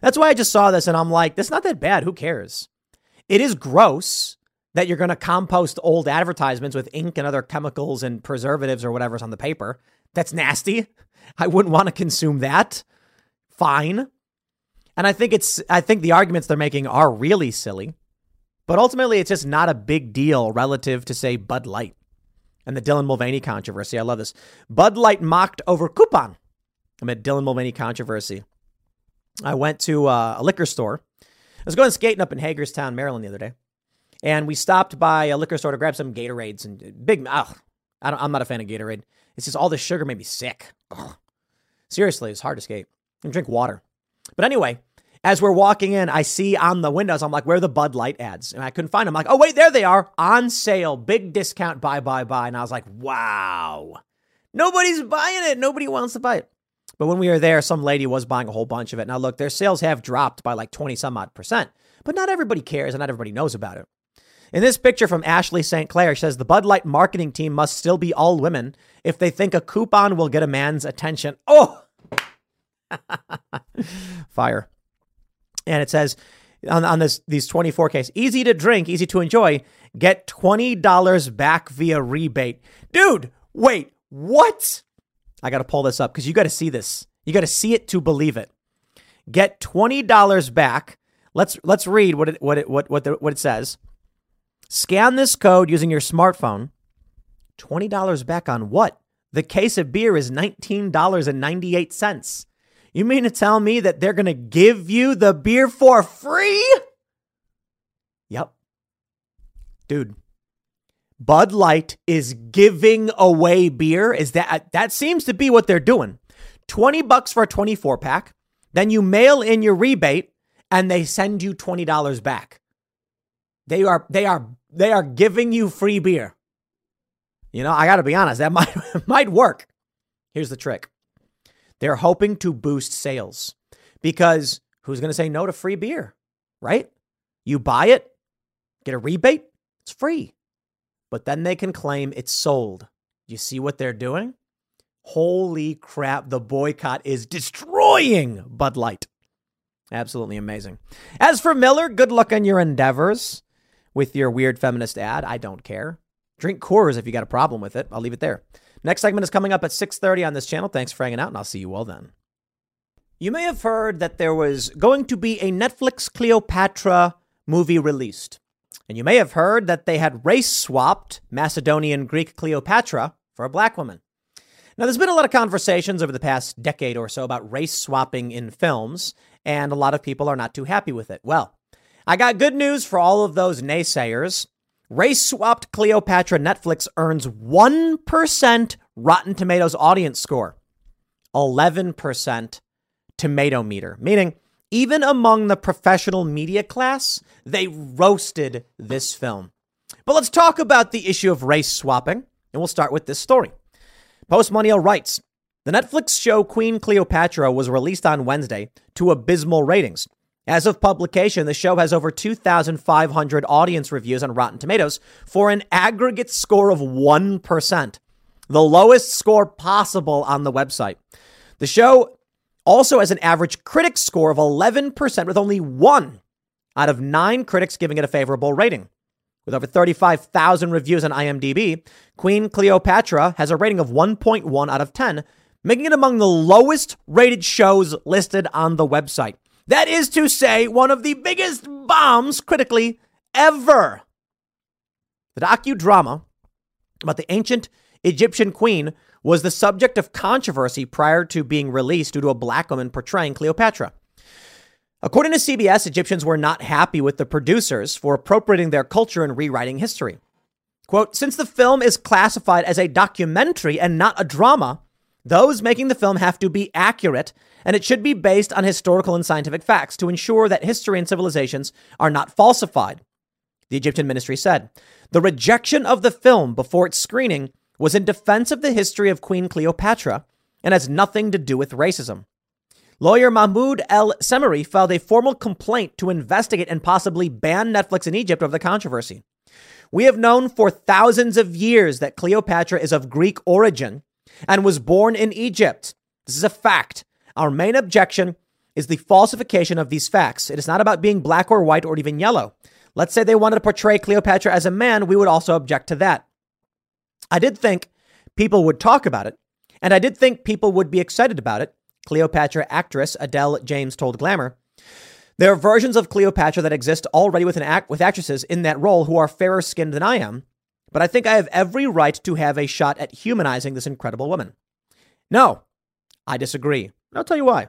That's why I just saw this and I'm like, this is not that bad. Who cares? It is gross that you're going to compost old advertisements with ink and other chemicals and preservatives or whatever's on the paper. That's nasty. I wouldn't want to consume that. Fine. And I think it's, I think the arguments they're making are really silly. But ultimately, it's just not a big deal relative to, say, Bud Light and the Dylan Mulvaney controversy. I love this. Bud Light mocked over coupon amid Dylan Mulvaney controversy. I went to uh, a liquor store. I was going skating up in Hagerstown, Maryland the other day. And we stopped by a liquor store to grab some Gatorades and uh, big. Oh, I am not a fan of Gatorade. It's just all the sugar made me sick. Ugh. Seriously, it's hard to skate and drink water. But anyway, as we're walking in, I see on the windows, I'm like, where are the Bud Light ads? And I couldn't find them. I'm like, oh, wait, there they are on sale, big discount, buy, buy, buy. And I was like, wow, nobody's buying it. Nobody wants to buy it. But when we were there, some lady was buying a whole bunch of it. Now, look, their sales have dropped by like 20 some odd percent, but not everybody cares and not everybody knows about it. In this picture from Ashley St. Clair, she says the Bud Light marketing team must still be all women if they think a coupon will get a man's attention. Oh, Fire. And it says on, on this these 24 case, easy to drink, easy to enjoy. Get $20 back via rebate. Dude, wait, what? I got to pull this up because you got to see this. You got to see it to believe it. Get $20 back. Let's let's read what it what it what what, the, what it says. Scan this code using your smartphone. $20 back on what? The case of beer is $19.98. You mean to tell me that they're going to give you the beer for free? Yep. Dude, Bud Light is giving away beer. Is that uh, that seems to be what they're doing. 20 bucks for a 24 pack. Then you mail in your rebate and they send you $20 back. They are they are they are giving you free beer. You know, I got to be honest, that might might work. Here's the trick. They're hoping to boost sales because who's going to say no to free beer, right? You buy it, get a rebate, it's free. But then they can claim it's sold. You see what they're doing? Holy crap, the boycott is destroying Bud Light. Absolutely amazing. As for Miller, good luck on your endeavors with your weird feminist ad. I don't care. Drink Coors if you got a problem with it. I'll leave it there. Next segment is coming up at 6:30 on this channel. Thanks for hanging out and I'll see you all then. You may have heard that there was going to be a Netflix Cleopatra movie released. And you may have heard that they had race swapped Macedonian Greek Cleopatra for a black woman. Now, there's been a lot of conversations over the past decade or so about race swapping in films, and a lot of people are not too happy with it. Well, I got good news for all of those naysayers. Race swapped Cleopatra Netflix earns 1% Rotten Tomatoes audience score, 11% tomato meter, meaning even among the professional media class, they roasted this film. But let's talk about the issue of race swapping, and we'll start with this story. Postmillennial writes The Netflix show Queen Cleopatra was released on Wednesday to abysmal ratings. As of publication, the show has over 2,500 audience reviews on Rotten Tomatoes for an aggregate score of 1%, the lowest score possible on the website. The show also has an average critic score of 11%, with only one out of nine critics giving it a favorable rating. With over 35,000 reviews on IMDb, Queen Cleopatra has a rating of 1.1 out of 10, making it among the lowest rated shows listed on the website. That is to say, one of the biggest bombs critically ever. The docudrama about the ancient Egyptian queen was the subject of controversy prior to being released due to a black woman portraying Cleopatra. According to CBS, Egyptians were not happy with the producers for appropriating their culture and rewriting history. Quote, since the film is classified as a documentary and not a drama, those making the film have to be accurate and it should be based on historical and scientific facts to ensure that history and civilizations are not falsified. The Egyptian ministry said. The rejection of the film before its screening was in defense of the history of Queen Cleopatra and has nothing to do with racism. Lawyer Mahmoud El Semeri filed a formal complaint to investigate and possibly ban Netflix in Egypt over the controversy. We have known for thousands of years that Cleopatra is of Greek origin and was born in Egypt. This is a fact. Our main objection is the falsification of these facts. It is not about being black or white or even yellow. Let's say they wanted to portray Cleopatra as a man, we would also object to that. I did think people would talk about it, and I did think people would be excited about it. Cleopatra actress Adele James told Glamour. There are versions of Cleopatra that exist already with, act, with actresses in that role who are fairer skinned than I am, but I think I have every right to have a shot at humanizing this incredible woman. No, I disagree. And I'll tell you why.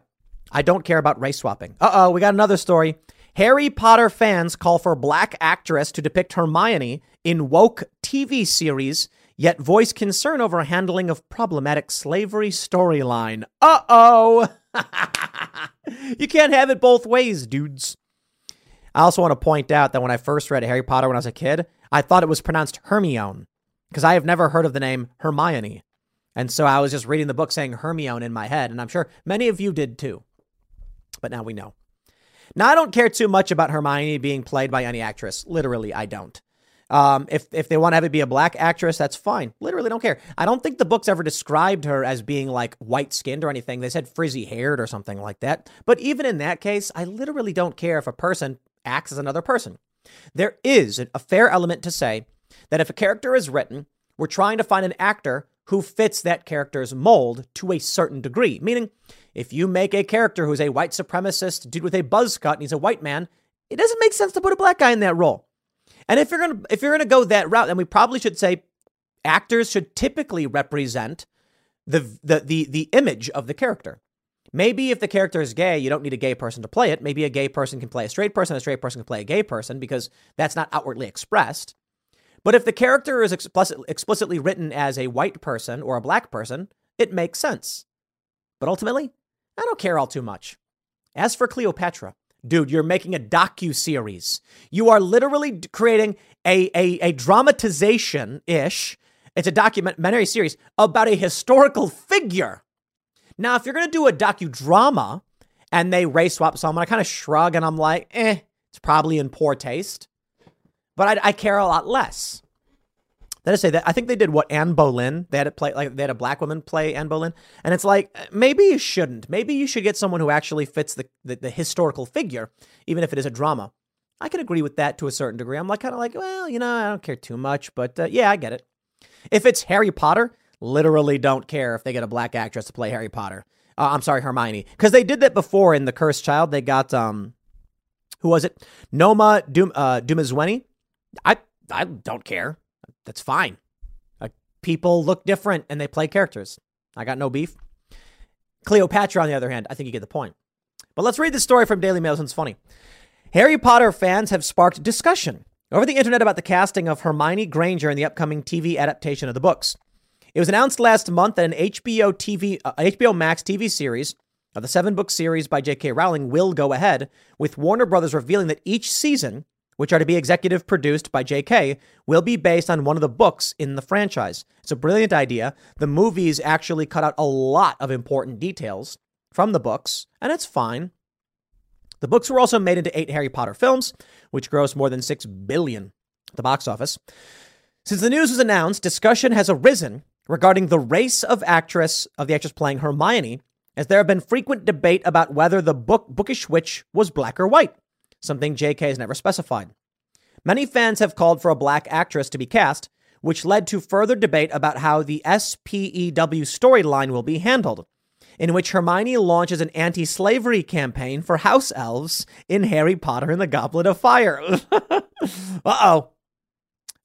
I don't care about race swapping. Uh oh, we got another story. Harry Potter fans call for black actress to depict Hermione in woke TV series yet voice concern over handling of problematic slavery storyline. Uh oh! you can't have it both ways, dudes. I also want to point out that when I first read Harry Potter when I was a kid, I thought it was pronounced Hermione because I have never heard of the name Hermione. And so I was just reading the book saying Hermione in my head, and I'm sure many of you did too. But now we know. Now, I don't care too much about Hermione being played by any actress. Literally, I don't. Um, if if they want to have it be a black actress, that's fine. Literally don't care. I don't think the books ever described her as being like white skinned or anything. They said frizzy haired or something like that. But even in that case, I literally don't care if a person acts as another person. There is a fair element to say that if a character is written, we're trying to find an actor who fits that character's mold to a certain degree. Meaning, if you make a character who's a white supremacist dude with a buzz cut and he's a white man, it doesn't make sense to put a black guy in that role. And if you're gonna if you're gonna go that route, then we probably should say actors should typically represent the the the the image of the character. Maybe if the character is gay, you don't need a gay person to play it. Maybe a gay person can play a straight person, a straight person can play a gay person because that's not outwardly expressed. But if the character is explicit, explicitly written as a white person or a black person, it makes sense. But ultimately, I don't care all too much. As for Cleopatra, Dude, you're making a docu series. You are literally creating a a, a dramatization ish. It's a documentary series about a historical figure. Now, if you're gonna do a docudrama and they race swap someone, I kind of shrug and I'm like, eh, it's probably in poor taste. But I, I care a lot less. That is say that I think they did what Anne Boleyn. They had to play like they had a black woman play Anne Boleyn, and it's like maybe you shouldn't. Maybe you should get someone who actually fits the, the, the historical figure, even if it is a drama. I can agree with that to a certain degree. I'm like kind of like, well, you know, I don't care too much, but uh, yeah, I get it. If it's Harry Potter, literally don't care if they get a black actress to play Harry Potter. Uh, I'm sorry, Hermione, because they did that before in The Cursed Child. They got um, who was it? Noma Dum uh, Dumezweni. I I don't care. That's fine. Like, people look different and they play characters. I got no beef. Cleopatra, on the other hand, I think you get the point. But let's read the story from Daily Mail it's funny. Harry Potter fans have sparked discussion over the internet about the casting of Hermione Granger in the upcoming TV adaptation of the books. It was announced last month that an HBO TV, uh, HBO Max TV series of the seven book series by J.K. Rowling will go ahead, with Warner Brothers revealing that each season which are to be executive produced by JK, will be based on one of the books in the franchise. It's a brilliant idea. The movies actually cut out a lot of important details from the books, and it's fine. The books were also made into eight Harry Potter films, which grossed more than six billion at the box office. Since the news was announced, discussion has arisen regarding the race of actress of the actress playing Hermione, as there have been frequent debate about whether the book Bookish Witch was black or white something JK has never specified. Many fans have called for a black actress to be cast, which led to further debate about how the SPEW storyline will be handled, in which Hermione launches an anti slavery campaign for house elves in Harry Potter and the Goblet of Fire. uh oh.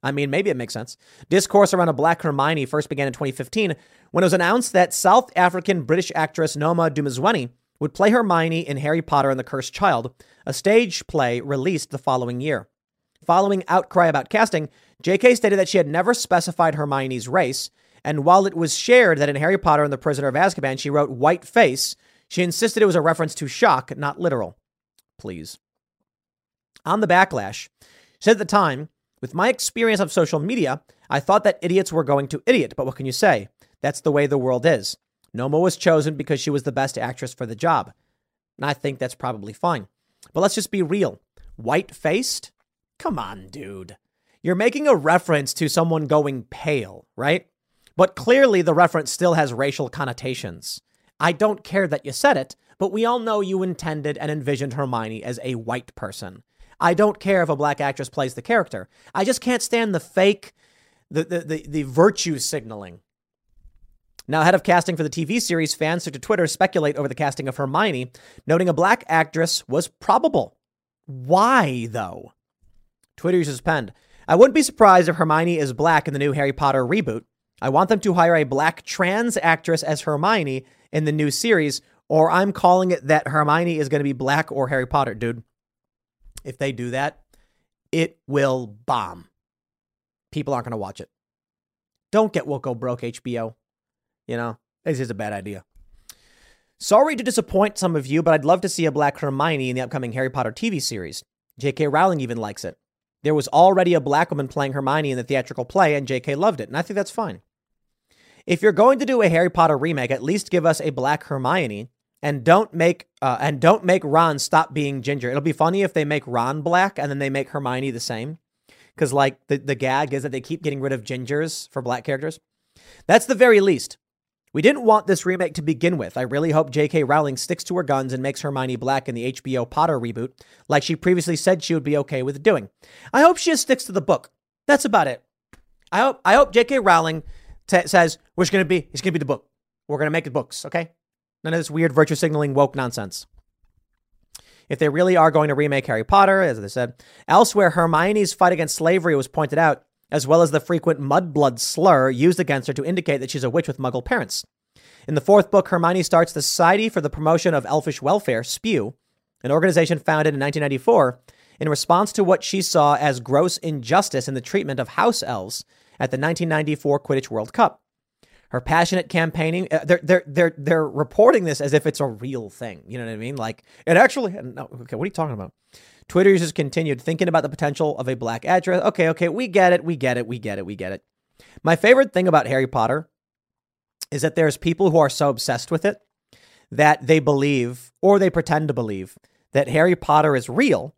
I mean, maybe it makes sense. Discourse around a black Hermione first began in 2015 when it was announced that South African British actress Noma Dumezweni would play Hermione in Harry Potter and the Cursed Child, a stage play released the following year. Following outcry about casting, JK stated that she had never specified Hermione's race, and while it was shared that in Harry Potter and the Prisoner of Azkaban she wrote white face, she insisted it was a reference to shock, not literal. Please. On the backlash, she said at the time, with my experience of social media, I thought that idiots were going to idiot, but what can you say? That's the way the world is. Noma was chosen because she was the best actress for the job. And I think that's probably fine. But let's just be real. White faced? Come on, dude. You're making a reference to someone going pale, right? But clearly the reference still has racial connotations. I don't care that you said it, but we all know you intended and envisioned Hermione as a white person. I don't care if a black actress plays the character. I just can't stand the fake, the, the, the, the virtue signaling. Now, head of casting for the TV series, fans took to Twitter speculate over the casting of Hermione, noting a black actress was probable. Why, though? Twitter users penned, I wouldn't be surprised if Hermione is black in the new Harry Potter reboot. I want them to hire a black trans actress as Hermione in the new series, or I'm calling it that Hermione is going to be black or Harry Potter, dude. If they do that, it will bomb. People aren't going to watch it. Don't get woke oh, broke, HBO. You know, this is a bad idea. Sorry to disappoint some of you, but I'd love to see a black Hermione in the upcoming Harry Potter TV series. J.K. Rowling even likes it. There was already a black woman playing Hermione in the theatrical play, and J.K. loved it, and I think that's fine. If you're going to do a Harry Potter remake, at least give us a black Hermione, and don't make uh, and don't make Ron stop being ginger. It'll be funny if they make Ron black and then they make Hermione the same. because like the, the gag is that they keep getting rid of gingers for black characters. That's the very least. We didn't want this remake to begin with. I really hope J.K. Rowling sticks to her guns and makes Hermione black in the HBO Potter reboot, like she previously said she would be okay with doing. I hope she just sticks to the book. That's about it. I hope I hope J.K. Rowling t- says we're gonna be it's gonna be the book. We're gonna make the books, okay? None of this weird virtue signaling woke nonsense. If they really are going to remake Harry Potter, as they said, elsewhere Hermione's fight against slavery was pointed out as well as the frequent mudblood slur used against her to indicate that she's a witch with muggle parents. In the fourth book, Hermione starts the Society for the Promotion of Elfish Welfare, SPEW, an organization founded in 1994 in response to what she saw as gross injustice in the treatment of house elves at the 1994 Quidditch World Cup. Her passionate campaigning, uh, they're, they're, they're, they're reporting this as if it's a real thing. You know what I mean? Like, it actually, no, okay, what are you talking about? Twitter users continued thinking about the potential of a black address. Okay, okay, we get it, we get it, we get it, we get it. My favorite thing about Harry Potter is that there's people who are so obsessed with it that they believe or they pretend to believe that Harry Potter is real.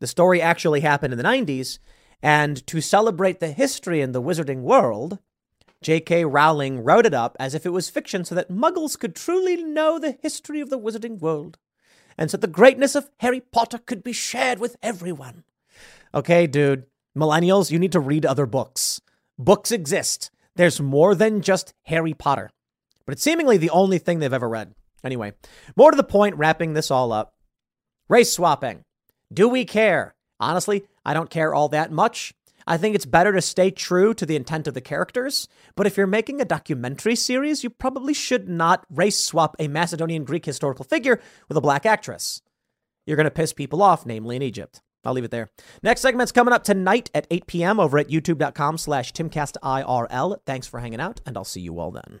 The story actually happened in the 90s. And to celebrate the history in the wizarding world, J.K. Rowling wrote it up as if it was fiction so that muggles could truly know the history of the wizarding world and so the greatness of Harry Potter could be shared with everyone. Okay, dude, millennials, you need to read other books. Books exist. There's more than just Harry Potter, but it's seemingly the only thing they've ever read. Anyway, more to the point, wrapping this all up race swapping. Do we care? Honestly, I don't care all that much. I think it's better to stay true to the intent of the characters, but if you're making a documentary series, you probably should not race swap a Macedonian Greek historical figure with a black actress. You're going to piss people off, namely in Egypt. I'll leave it there. Next segment's coming up tonight at 8 p.m. over at youtube.com slash timcastirl. Thanks for hanging out, and I'll see you all then.